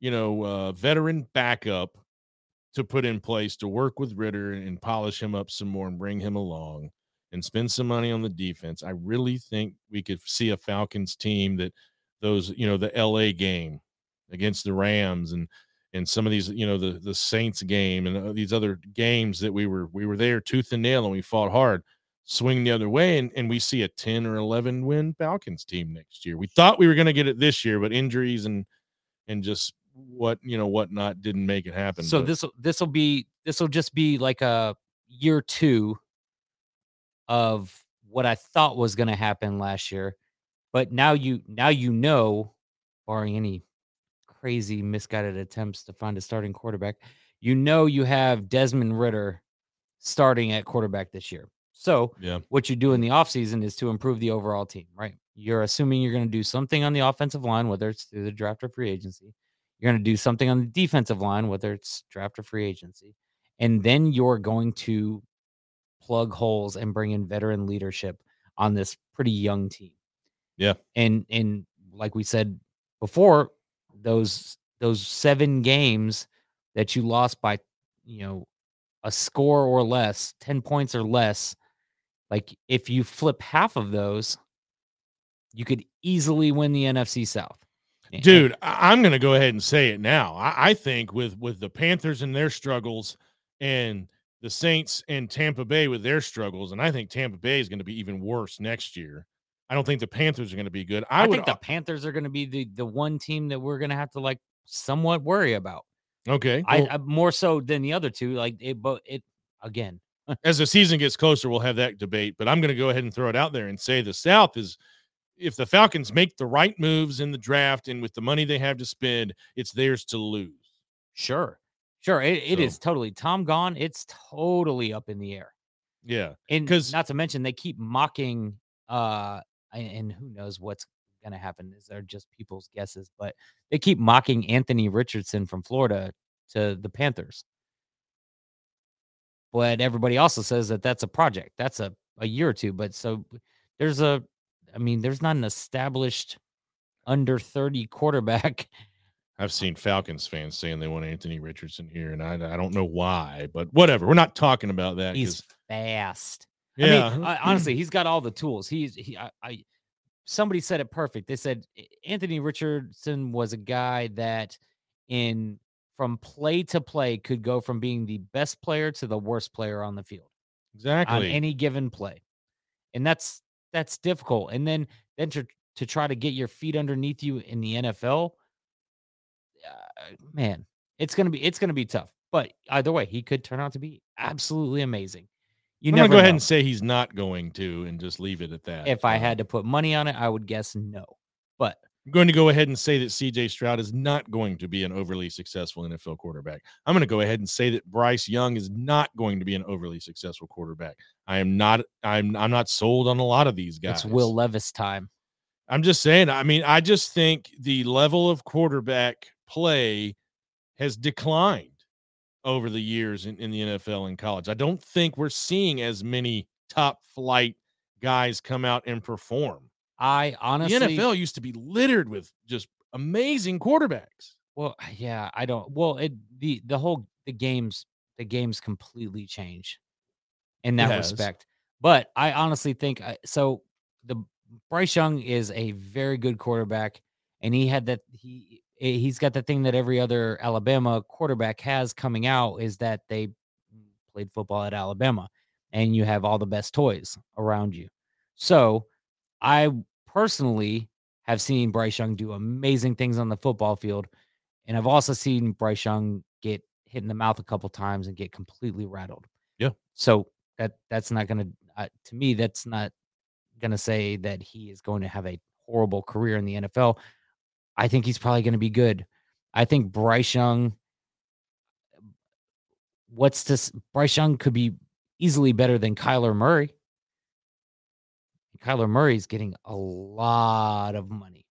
you know, uh, veteran backup to put in place to work with Ridder and polish him up some more and bring him along and spend some money on the defense, I really think we could see a Falcons team that those, you know, the LA game against the Rams and and some of these, you know, the the Saints game and uh, these other games that we were we were there tooth and nail and we fought hard swing the other way and, and we see a 10 or 11 win Falcons team next year. We thought we were going to get it this year, but injuries and and just what, you know, whatnot didn't make it happen. so this this will be this will just be like a year two of what I thought was going to happen last year. But now you now you know, barring any crazy misguided attempts to find a starting quarterback, you know you have Desmond Ridder starting at quarterback this year. So yeah. what you do in the offseason is to improve the overall team, right? You're assuming you're going to do something on the offensive line, whether it's through the draft or free agency. You're going to do something on the defensive line, whether it's draft or free agency. And then you're going to plug holes and bring in veteran leadership on this pretty young team. Yeah. And and like we said before, those those seven games that you lost by, you know, a score or less, 10 points or less, like if you flip half of those, you could easily win the NFC South. Dude, I'm going to go ahead and say it now. I, I think with with the Panthers and their struggles and the Saints and Tampa Bay with their struggles, and I think Tampa Bay is going to be even worse next year. I don't think the Panthers are going to be good. I, I would, think the Panthers are going to be the the one team that we're going to have to like somewhat worry about. Okay, I, I more so than the other two. Like it, but it again. as the season gets closer, we'll have that debate. But I'm going to go ahead and throw it out there and say the South is if the Falcons make the right moves in the draft and with the money they have to spend, it's theirs to lose. Sure. Sure, it, it so. is totally Tom gone. It's totally up in the air. Yeah, and because not to mention they keep mocking, uh, and who knows what's going to happen? Is they're just people's guesses, but they keep mocking Anthony Richardson from Florida to the Panthers. But everybody also says that that's a project. That's a a year or two. But so there's a, I mean, there's not an established under 30 quarterback I've seen Falcons fans saying they want Anthony Richardson here, and I, I don't know why, but whatever. We're not talking about that. He's fast. Yeah, I mean, I, honestly, he's got all the tools. He's he. I, I somebody said it perfect. They said Anthony Richardson was a guy that in from play to play could go from being the best player to the worst player on the field. Exactly. On any given play. And that's that's difficult. And then then to to try to get your feet underneath you in the NFL uh, man, it's gonna be it's gonna be tough. But either way, he could turn out to be absolutely amazing. You I'm never go know. ahead and say he's not going to, and just leave it at that. If I had to put money on it, I would guess no. But I'm going to go ahead and say that CJ Stroud is not going to be an overly successful NFL quarterback. I'm going to go ahead and say that Bryce Young is not going to be an overly successful quarterback. I am not I'm I'm not sold on a lot of these guys. It's Will Levis time. I'm just saying, I mean, I just think the level of quarterback play has declined over the years in, in the NFL and college. I don't think we're seeing as many top flight guys come out and perform. I honestly, the NFL used to be littered with just amazing quarterbacks. Well, yeah, I don't. Well, it the the whole the games the games completely change in that respect. But I honestly think so. The Bryce Young is a very good quarterback, and he had that he Eh, he's got the thing that every other Alabama quarterback has coming out is that they played football at Alabama and you have all the best toys around you. So I personally have seen Bryce Young do amazing things on the football field. And I've also seen Bryce Young get hit in the mouth a couple times and get completely rattled. Yeah. So that that's not going to uh, to me that's not going to say that he is going to have a horrible career in the NFL. I think he's probably going to be good. I think Bryce Young, what's this? Bryce Young could be easily better than Kyler Murray. Kyler Murray is getting a lot of money.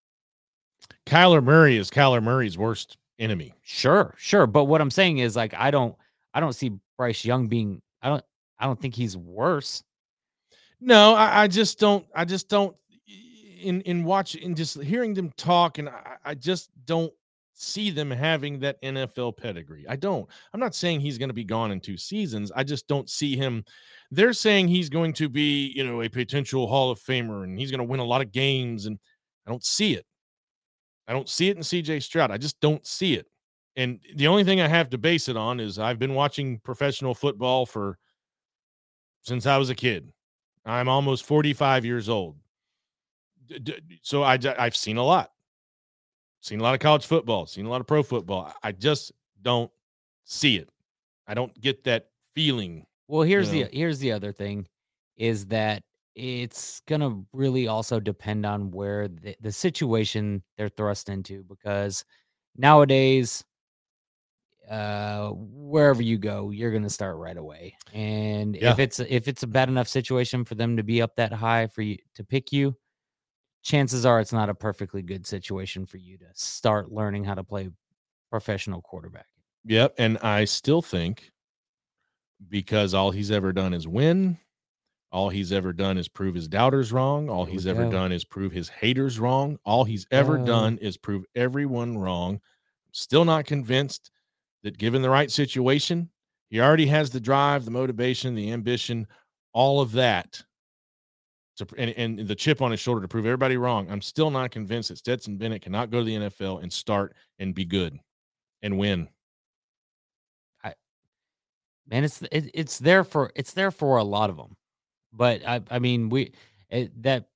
Kyler Murray is Kyler Murray's worst enemy. Sure, sure. But what I'm saying is like I don't I don't see Bryce Young being I don't I don't think he's worse. No, I, I just don't I just don't in in watching in just hearing them talk, and I, I just don't see them having that NFL pedigree. I don't. I'm not saying he's going to be gone in two seasons. I just don't see him. They're saying he's going to be, you know, a potential Hall of Famer and he's going to win a lot of games. And I don't see it. I don't see it in CJ Stroud. I just don't see it. And the only thing I have to base it on is I've been watching professional football for since I was a kid. I'm almost 45 years old so I I've seen a lot, seen a lot of college football, seen a lot of pro football. I just don't see it. I don't get that feeling. Well, here's you know? the here's the other thing. is that it's going to really also depend on where the, the situation they're thrust into because nowadays uh wherever you go you're going to start right away and yeah. if it's if it's a bad enough situation for them to be up that high for you to pick you chances are it's not a perfectly good situation for you to start learning how to play professional quarterback yep and i still think because all he's ever done is win all he's ever done is prove his doubters wrong. All he's ever go. done is prove his haters wrong. All he's ever uh, done is prove everyone wrong. Still not convinced that given the right situation, he already has the drive, the motivation, the ambition, all of that to, and, and the chip on his shoulder to prove everybody wrong. I'm still not convinced that Stetson Bennett cannot go to the NFL and start and be good and win. Man, it's it, it's there for it's there for a lot of them. But I, I mean, we it, that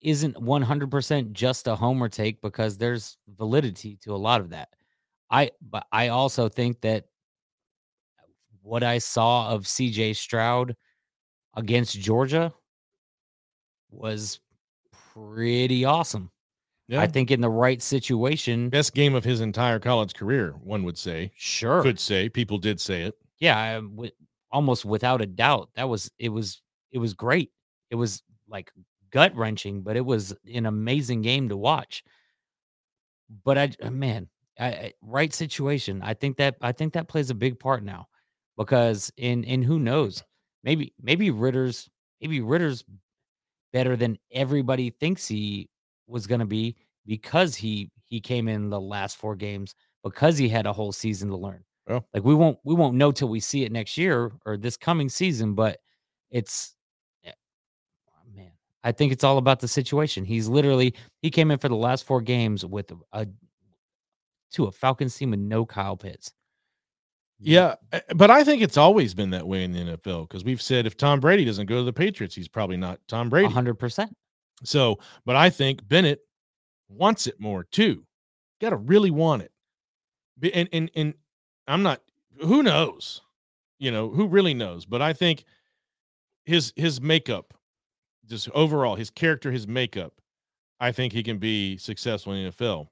isn't 100% just a homer take because there's validity to a lot of that. I but I also think that what I saw of CJ Stroud against Georgia was pretty awesome. Yeah. I think in the right situation, best game of his entire college career, one would say. Sure, could say people did say it. Yeah, I, w- almost without a doubt, that was it was it was great. It was like gut wrenching, but it was an amazing game to watch. But I, uh, man, I, I, right situation. I think that I think that plays a big part now, because in in who knows, maybe maybe Ridder's maybe Ridder's better than everybody thinks he was going to be because he he came in the last four games because he had a whole season to learn. Well, like we won't we won't know till we see it next year or this coming season, but it's man, I think it's all about the situation. He's literally he came in for the last four games with a to a Falcons team with no Kyle Pitts. Yeah, eh, but I think it's always been that way in the NFL because we've said if Tom Brady doesn't go to the Patriots, he's probably not Tom Brady. 100%. So, but I think Bennett wants it more too. Got to really want it. And and and I'm not who knows. You know, who really knows, but I think his his makeup just overall, his character, his makeup, I think he can be successful in the NFL.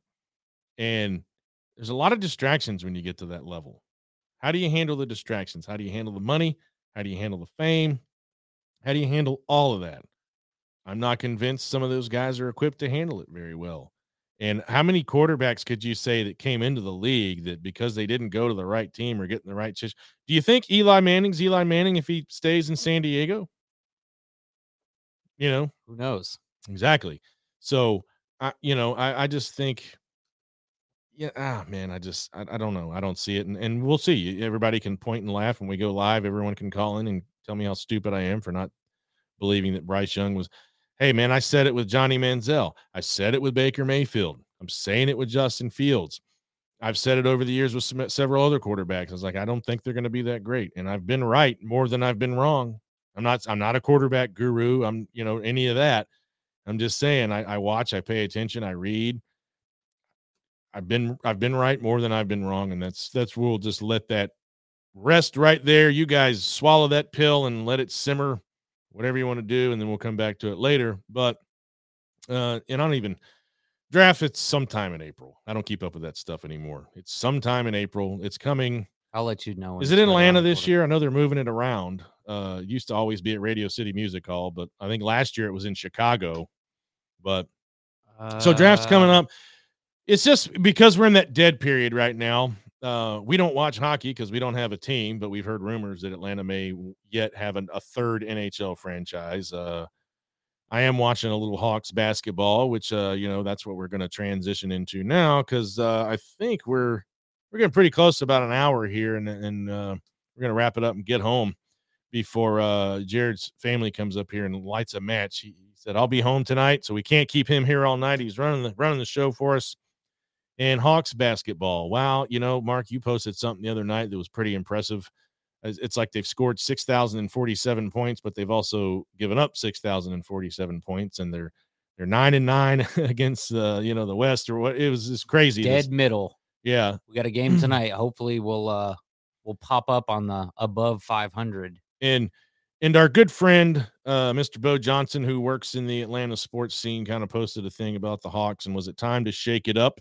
And there's a lot of distractions when you get to that level. How do you handle the distractions? How do you handle the money? How do you handle the fame? How do you handle all of that? I'm not convinced some of those guys are equipped to handle it very well. And how many quarterbacks could you say that came into the league that because they didn't go to the right team or get in the right situation? Do you think Eli Manning's Eli Manning if he stays in San Diego? You know, who knows? Exactly. So, I, you know, I, I just think, yeah, ah, man, I just, I, I don't know. I don't see it. And, and we'll see. Everybody can point and laugh when we go live. Everyone can call in and tell me how stupid I am for not believing that Bryce Young was. Hey, man, I said it with Johnny Manziel. I said it with Baker Mayfield. I'm saying it with Justin Fields. I've said it over the years with some, several other quarterbacks. I was like, I don't think they're going to be that great. And I've been right more than I've been wrong. I'm not I'm not a quarterback guru. I'm you know any of that. I'm just saying I, I watch, I pay attention, I read. I've been I've been right more than I've been wrong, and that's that's we'll just let that rest right there. You guys swallow that pill and let it simmer, whatever you want to do, and then we'll come back to it later. But uh, and I don't even draft. It's sometime in April. I don't keep up with that stuff anymore. It's sometime in April. It's coming. I'll let you know. Is it in Atlanta this year? I know they're moving it around. Uh, used to always be at Radio City Music Hall, but I think last year it was in Chicago. But uh, so draft's coming up. It's just because we're in that dead period right now. Uh, we don't watch hockey because we don't have a team, but we've heard rumors that Atlanta may yet have an, a third NHL franchise. Uh, I am watching a little Hawks basketball, which uh, you know that's what we're going to transition into now because uh, I think we're we're getting pretty close to about an hour here, and and uh, we're gonna wrap it up and get home before Jared's family comes up here and lights a match. He, he said, "I'll be home tonight, so we can't keep him here all night. He's running the running the show for us." And Hawks basketball. Wow, you know, Mark, you posted something the other night that was pretty impressive. It's like they've scored six thousand and forty-seven points, but they've also given up six thousand and forty-seven points, and they're they're nine and nine against uh, you know the West or what. It was just crazy. Dead this, middle. Yeah. We got a game tonight. Hopefully we'll uh we'll pop up on the above 500. And And our good friend, uh, Mr. Bo Johnson, who works in the Atlanta sports scene, kind of posted a thing about the Hawks and was it time to shake it up?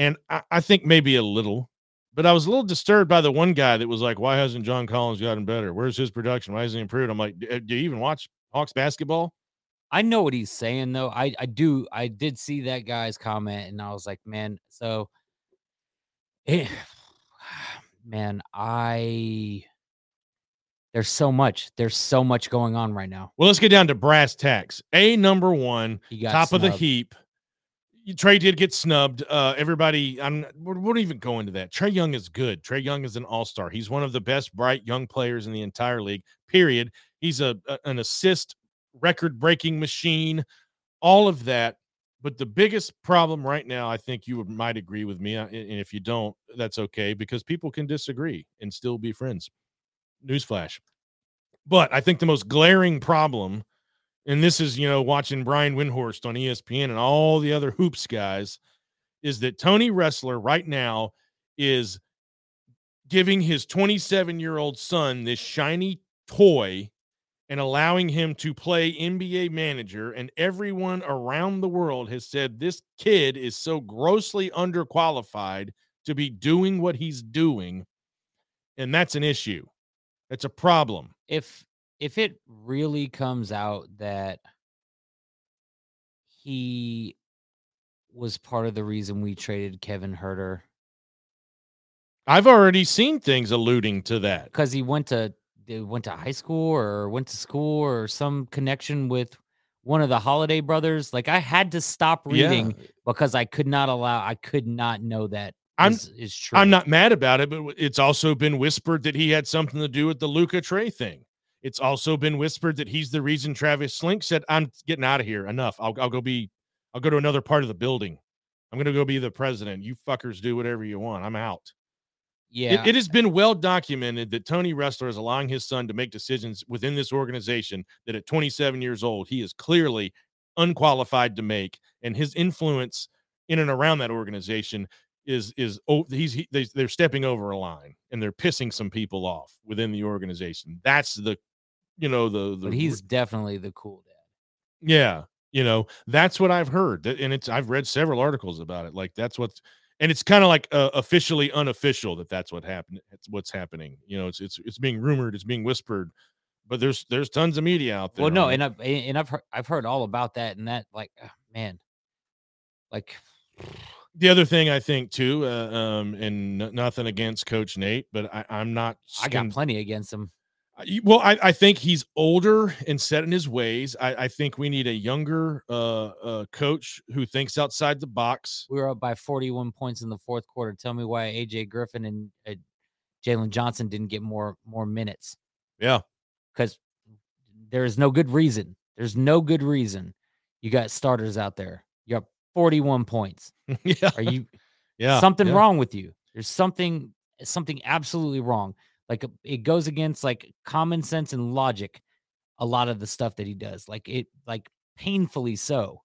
And I, I think maybe a little, but I was a little disturbed by the one guy that was like, why hasn't John Collins gotten better? Where's his production? Why hasn't he improved? I'm like, uh, do you even watch Hawks basketball? I know what he's saying though. I I do I did see that guy's comment and I was like, man, so eh, it, man, I there's so much. There's so much going on right now. Well, let's get down to brass tacks. A number one, top snubbed. of the heap. Trae did get snubbed. Uh, everybody, I'm we won't even go into that. Trae Young is good. Trae Young is an all-star. He's one of the best bright young players in the entire league. Period. He's a, a an assist record-breaking machine. All of that. But the biggest problem right now, I think you might agree with me, uh, and if you don't, that's okay because people can disagree and still be friends. Newsflash. But I think the most glaring problem, and this is, you know, watching Brian Windhorst on ESPN and all the other hoops guys, is that Tony Ressler right now is giving his 27 year old son this shiny toy and allowing him to play NBA manager. And everyone around the world has said this kid is so grossly underqualified to be doing what he's doing. And that's an issue. It's a problem. If if it really comes out that he was part of the reason we traded Kevin Huerter. I've already seen things alluding to that. Because he went to they went to high school or went to school or some connection with one of the Holiday brothers. Like I had to stop reading yeah. because I could not allow I could not know that I'm, is, is true. I'm not mad about it, but it's also been whispered that he had something to do with the Luka Trae thing. It's also been whispered that he's the reason Travis Schlenk said, "I'm getting out of here. Enough. I'll, I'll go be, I'll go to another part of the building. I'm going to go be the president. You fuckers do whatever you want. I'm out." Yeah, it, it has been well documented that Tony Ressler is allowing his son to make decisions within this organization that at 27 years old he is clearly unqualified to make, and his influence in and around that organization is is oh he's he, they, they're stepping over a line and they're pissing some people off within the organization. That's the you know the the but he's definitely the cool dad. Yeah, you know that's what I've heard, and it's I've read several articles about it. Like that's what's and it's kind of like uh, officially unofficial that that's what happened. It's what's happening. You know, it's it's it's being rumored, it's being whispered, but there's there's tons of media out there. Well, no, and I've and I've heard I've heard all about that, and that like oh, man, like the other thing I think too, uh, um, and n- nothing against Coach Nate, but I, am not. I got plenty against him. Well, I, I, think he's older and set in his ways. I, I think we need a younger uh, uh, coach who thinks outside the box. We were up by 41 points in the fourth quarter. Tell me why AJ Griffin and uh, Jalen Johnson didn't get more more minutes. Yeah, because there is no good reason. There's no good reason. You got starters out there. You got 41 points. yeah. Are you yeah something yeah. wrong with you? There's something something absolutely wrong. Like um, it goes against like common sense and logic a lot of the stuff that he does. Like it like painfully so.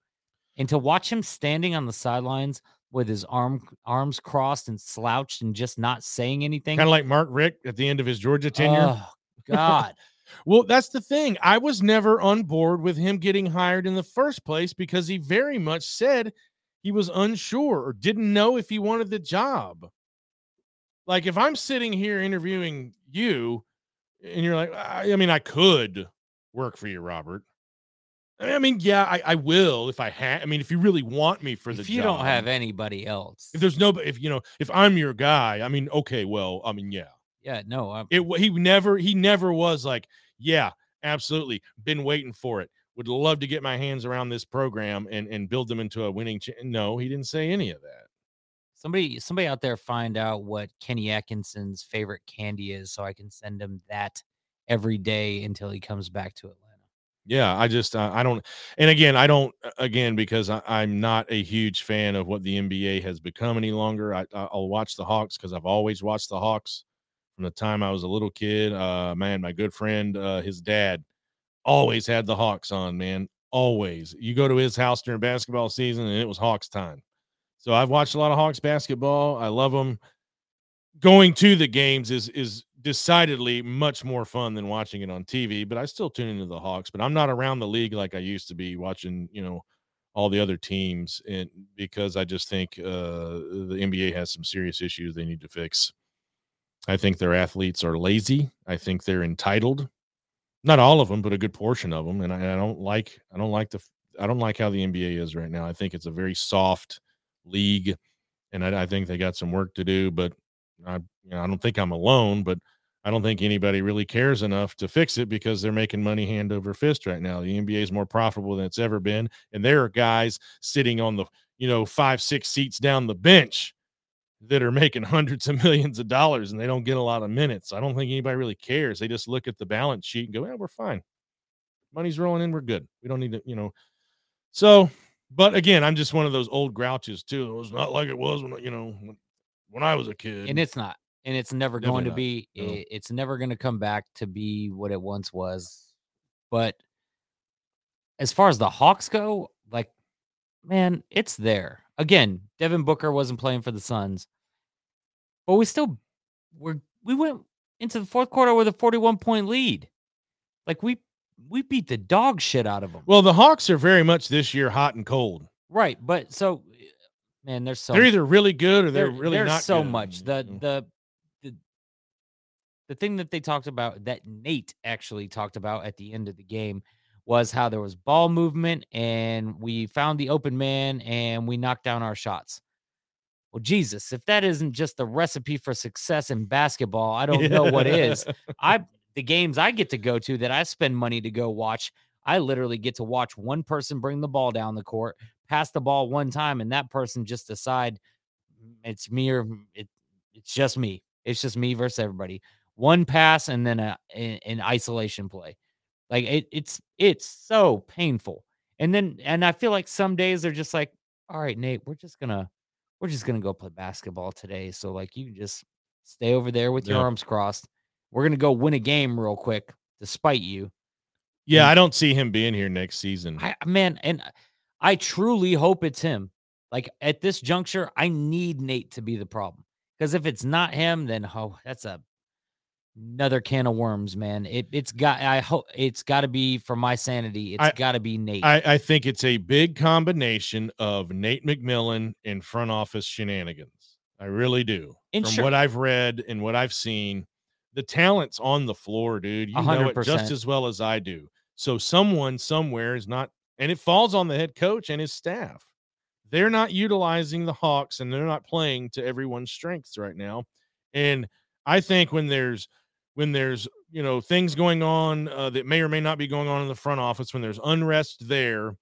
And to watch him standing on the sidelines with his arm arms crossed and slouched and just not saying anything. Kind of like Mark Richt at the end of his Georgia tenure. Oh, God. Well, that's the thing. I was never on board with him getting hired in the first place because he very much said he was unsure or didn't know if he wanted the job. Like if I'm sitting here interviewing you and you're like, I, I mean, I could work for you, Robert. I mean, yeah, I, I will if I have. I mean, if you really want me for the if you job. don't have anybody else, if there's no, if you know, if I'm your guy, I mean, okay, well, I mean, yeah, yeah, no, I'm... it he never he never was like, yeah, absolutely, been waiting for it. Would love to get my hands around this program and and build them into a winning. Ch-. No, he didn't say any of that. Somebody, somebody out there, find out what Kenny Atkinson's favorite candy is, so I can send him that every day until he comes back to Atlanta. Yeah, I just uh, I don't, and again I don't again because I, am not a huge fan of what the NBA has become any longer. I, I'll watch the Hawks because I've always watched the Hawks from the time I was a little kid. Uh, man, my good friend, uh, his dad, always had the Hawks on. Man, always. You go to his house during basketball season, and it was Hawks time. So I've watched a lot of Hawks basketball. I love them. Going to the games is is decidedly much more fun than watching it on TV, but I still tune into the Hawks, but I'm not around the league like I used to be watching, you know, all the other teams and because I just think uh, the NBA has some serious issues they need to fix. I think their athletes are lazy. I think they're entitled. Not all of them, but a good portion of them. And I, I don't like I don't like the I don't like how the NBA is right now. I think it's a very soft league, and I, I think they got some work to do. But I, you know, I don't think I'm alone. But I don't think anybody really cares enough to fix it because they're making money hand over fist right now. The NBA is more profitable than it's ever been, and there are guys sitting on the you know five six seats down the bench that are making hundreds of millions of dollars and they don't get a lot of minutes. I don't think anybody really cares. They just look at the balance sheet and go, "Yeah, we're fine. Money's rolling in. We're good. We don't need to, you know." So, but again, I'm just one of those old grouches too. It was not like it was when you know when, I was a kid. And it's not. And it's never Definitely going to not. be. No. It's never going to come back to be what it once was. But as far as the Hawks go, like, man, it's there. Again, Devin Booker wasn't playing for the Suns, but we still were. We went into the fourth quarter with a 41 point lead. Like we we beat the dog shit out of them. Well, the Hawks are very much this year hot and cold. Right, but so man, they're so they're either really good or they're, they're really there's not. so good. much. The mm. the the the thing that they talked about that Nate actually talked about at the end of the game was how there was ball movement and we found the open man and we knocked down our shots. Well, Jesus, if that isn't just the recipe for success in basketball, I don't know what is. I the games I get to go to that I spend money to go watch, I literally get to watch one person bring the ball down the court, pass the ball one time, and that person just decide it's me or it, it's just me. It's just me versus everybody. One pass and then a an isolation play. Like it, it's it's so painful. And then and I feel like some days they're just like, all right, Nate, we're just gonna we're just gonna go play basketball today. So like you just stay over there with your arms crossed we're gonna go win a game real quick despite you. Yeah, and, I don't see him being here next season. I, man, and I truly hope it's him. Like at this juncture, I need Nate to be the problem because if it's not him, then oh, that's a another can of worms, man. It it's got I hope it's got to be for my sanity. It's got to be Nate. I, I think it's a big combination of Nate McMillan and front office shenanigans. I really do. And From sure. what I've read and what I've seen, the talent's on the floor, dude. You 100%. know it just as well as I do. So someone somewhere is not, and it falls on the head coach and his staff. They're not utilizing the Hawks and they're not playing to everyone's strengths right now. And I think when there's when there's you know things going on uh, that may or may not be going on in the front office, when there's unrest there,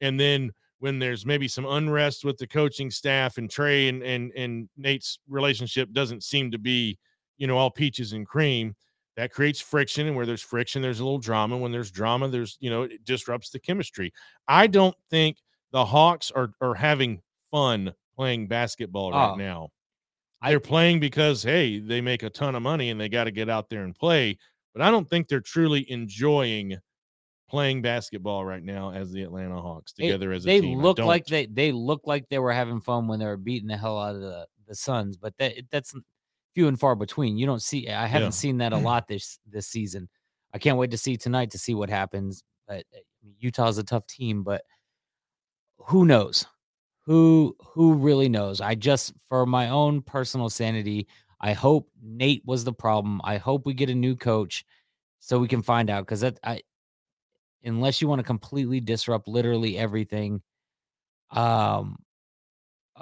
and then when there's maybe some unrest with the coaching staff and Trae and and and Nate's relationship doesn't seem to be you know, all peaches and cream. That creates friction, and where there's friction, there's a little drama. When there's drama, there's you know, it disrupts the chemistry. I don't think the Hawks are are having fun playing basketball right oh, now. They're playing because hey, they make a ton of money and they got to get out there and play. But I don't think they're truly enjoying playing basketball right now as the Atlanta Hawks together it, as a they team. They look like they they look like they were having fun when they were beating the hell out of the the Suns, but that that's few and far between. You don't see I haven't yeah. seen that a lot this this season. I can't wait to see tonight to see what happens. But uh, Utah's a tough team, but who knows? Who who really knows? I just for my own personal sanity, I hope Nate was the problem. I hope we get a new coach so we can find out because that I unless you want to completely disrupt literally everything, um,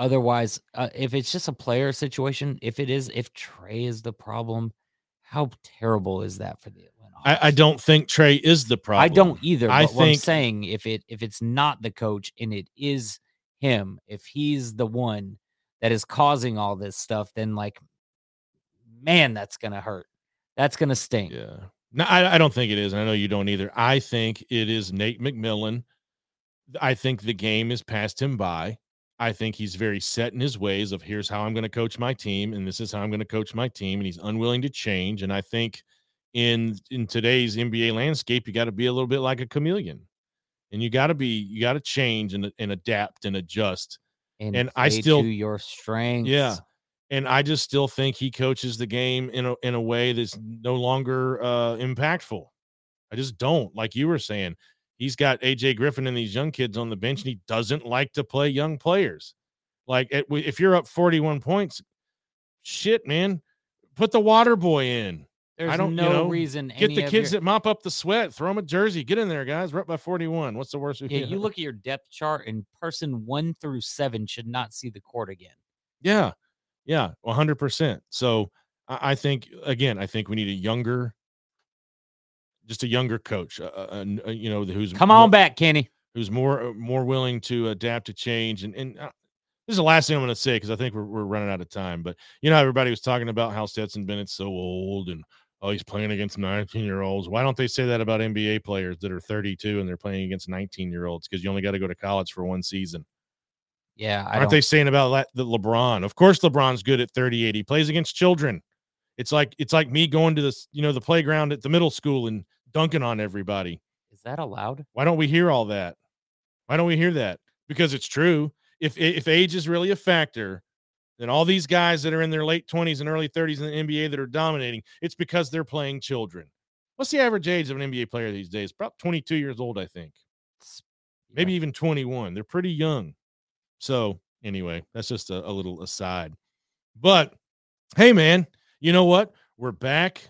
Otherwise, uh, if it's just a player situation, if it is, if Trae is the problem, how terrible is that for the Atlanta? I, I, don't think Trae is the problem. I don't either. I think I'm saying if it if it's not the coach and it is him, if he's the one that is causing all this stuff, then like, man, that's gonna hurt. That's gonna sting. Yeah. No, I, I don't think it is. And I know you don't either. I think it is Nate McMillan. I think the game has passed him by. I think he's very set in his ways of here's how I'm going to coach my team and this is how I'm going to coach my team and he's unwilling to change and I think in in today's NBA landscape you got to be a little bit like a chameleon. And you got to be you got to change and, and adapt and adjust. And, and I still your strengths. Yeah. and I just still think he coaches the game in a in a way that's no longer uh, impactful. I just don't. Like you were saying, he's got AJ Griffin and these young kids on the bench, and he doesn't like to play young players. Like if you're up 41 points, shit, man, put the water boy in. There's I don't no you know, reason. Get the kids your... that mop up the sweat. Throw them a jersey. Get in there, guys. We're up by 41. What's the worst? Yeah, you look at your depth chart, and person one through seven should not see the court again. Yeah, yeah, 100. percent So I, I, think again, I think we need a younger, just a younger coach. Uh, uh, uh you know, who's come on more, back, Kenny. Who's more uh, more willing to adapt to change and and. Uh, this is the last thing I'm going to say because I think we're, we're running out of time. But you know, everybody was talking about how Stetson Bennett's so old and oh, he's playing against 19 year olds. Why don't they say that about NBA players that are 32 and they're playing against 19 year olds? Because you only got to go to college for one season. Yeah. I Aren't they saying about that, the LeBron? Of course, LeBron's good at 38. He plays against children. It's like it's like me going to this, you know, the playground at the middle school and dunking on everybody. Is that allowed? Why don't we hear all that? Why don't we hear that? Because it's true. If if age is really a factor, then all these guys that are in their late 20s and early 30s in the NBA that are dominating, it's because they're playing children. What's the average age of an NBA player these days? About 22 years old, I think. Maybe even 21. They're pretty young. So, anyway, that's just a, a little aside. But hey, man, you know what? We're back.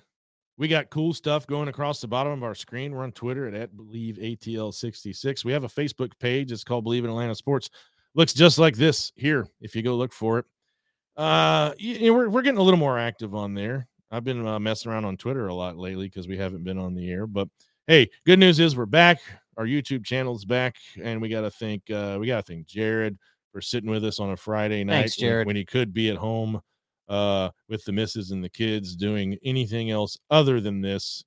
We got cool stuff going across the bottom of our screen. We're on Twitter at, at Believe ATL66. We have a Facebook page. It's called Believe in Atlanta Sports. Looks just like this here if you go look for it. Uh, you know, we're we're getting a little more active on there. I've been uh, messing around on Twitter a lot lately because we haven't been on the air. But hey, good news is we're back. Our YouTube channel's back, and we got to thank uh, we got to thank Jared for sitting with us on a Friday night Thanks, Jared. When, when he could be at home uh, with the misses and the kids doing anything else other than this.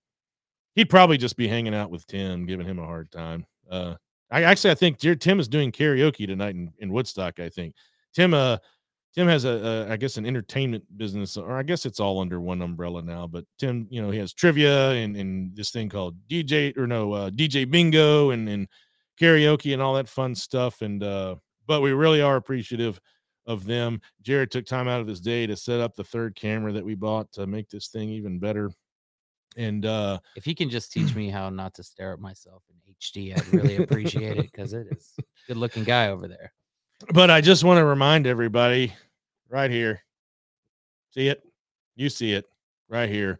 He'd probably just be hanging out with Tim, giving him a hard time. Uh, I actually I think Jared, Tim is doing karaoke tonight in, in Woodstock. I think Tim uh Tim has a, a, I guess, an entertainment business, or I guess it's all under one umbrella now. But Tim, you know, he has trivia and, and this thing called DJ or no uh, DJ Bingo and and karaoke and all that fun stuff. And uh, but we really are appreciative of them. Jared took time out of his day to set up the third camera that we bought to make this thing even better. And uh, if he can just teach me how not to stare at myself in HD, I'd really appreciate it because it is good looking guy over there. But I just want to remind everybody right here. See it? You see it right here.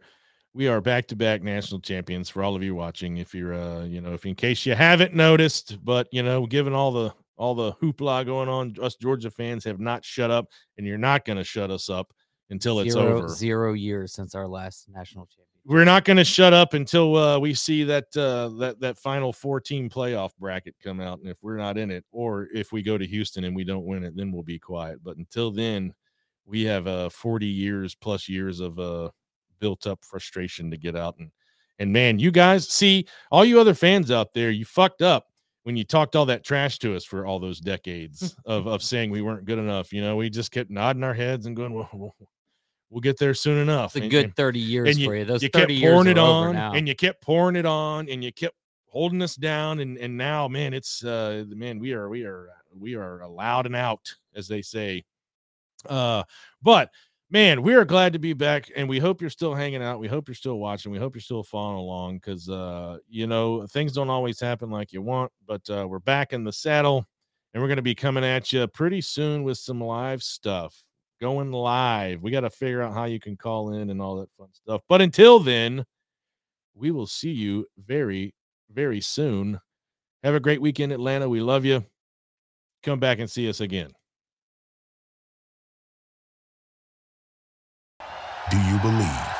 We are back to back national champions for all of you watching. If you're, uh, you know, if in case you haven't noticed, but you know, given all the all the hoopla going on, us Georgia fans have not shut up, and you're not going to shut us up until it's zero, over. Zero years since our last national championship we're not going to shut up until uh, we see that uh, that that final four team playoff bracket come out, and if we're not in it, or if we go to Houston and we don't win it, then we'll be quiet. But until then, we have uh, 40 years plus years of uh, built up frustration to get out and and man, you guys see all you other fans out there, you fucked up when you talked all that trash to us for all those decades of of saying we weren't good enough. You know, we just kept nodding our heads and going, well, We'll get there soon enough. It's a good 30 years you, for you. Those you 30 kept pouring it on and you kept pouring it on and you kept holding us down. And and now, man, it's uh man, we are we are we are allowed and out, as they say. Uh, but man, we are glad to be back, and we hope you're still hanging out. We hope you're still watching. We hope you're still following along because uh, you know, things don't always happen like you want, but uh, we're back in the saddle and we're going to be coming at you pretty soon with some live stuff going live. We got to figure out how you can call in and all that fun stuff. But until then, we will see you very, very soon. Have a great weekend, Atlanta. We love you. Come back and see us again. Do you believe?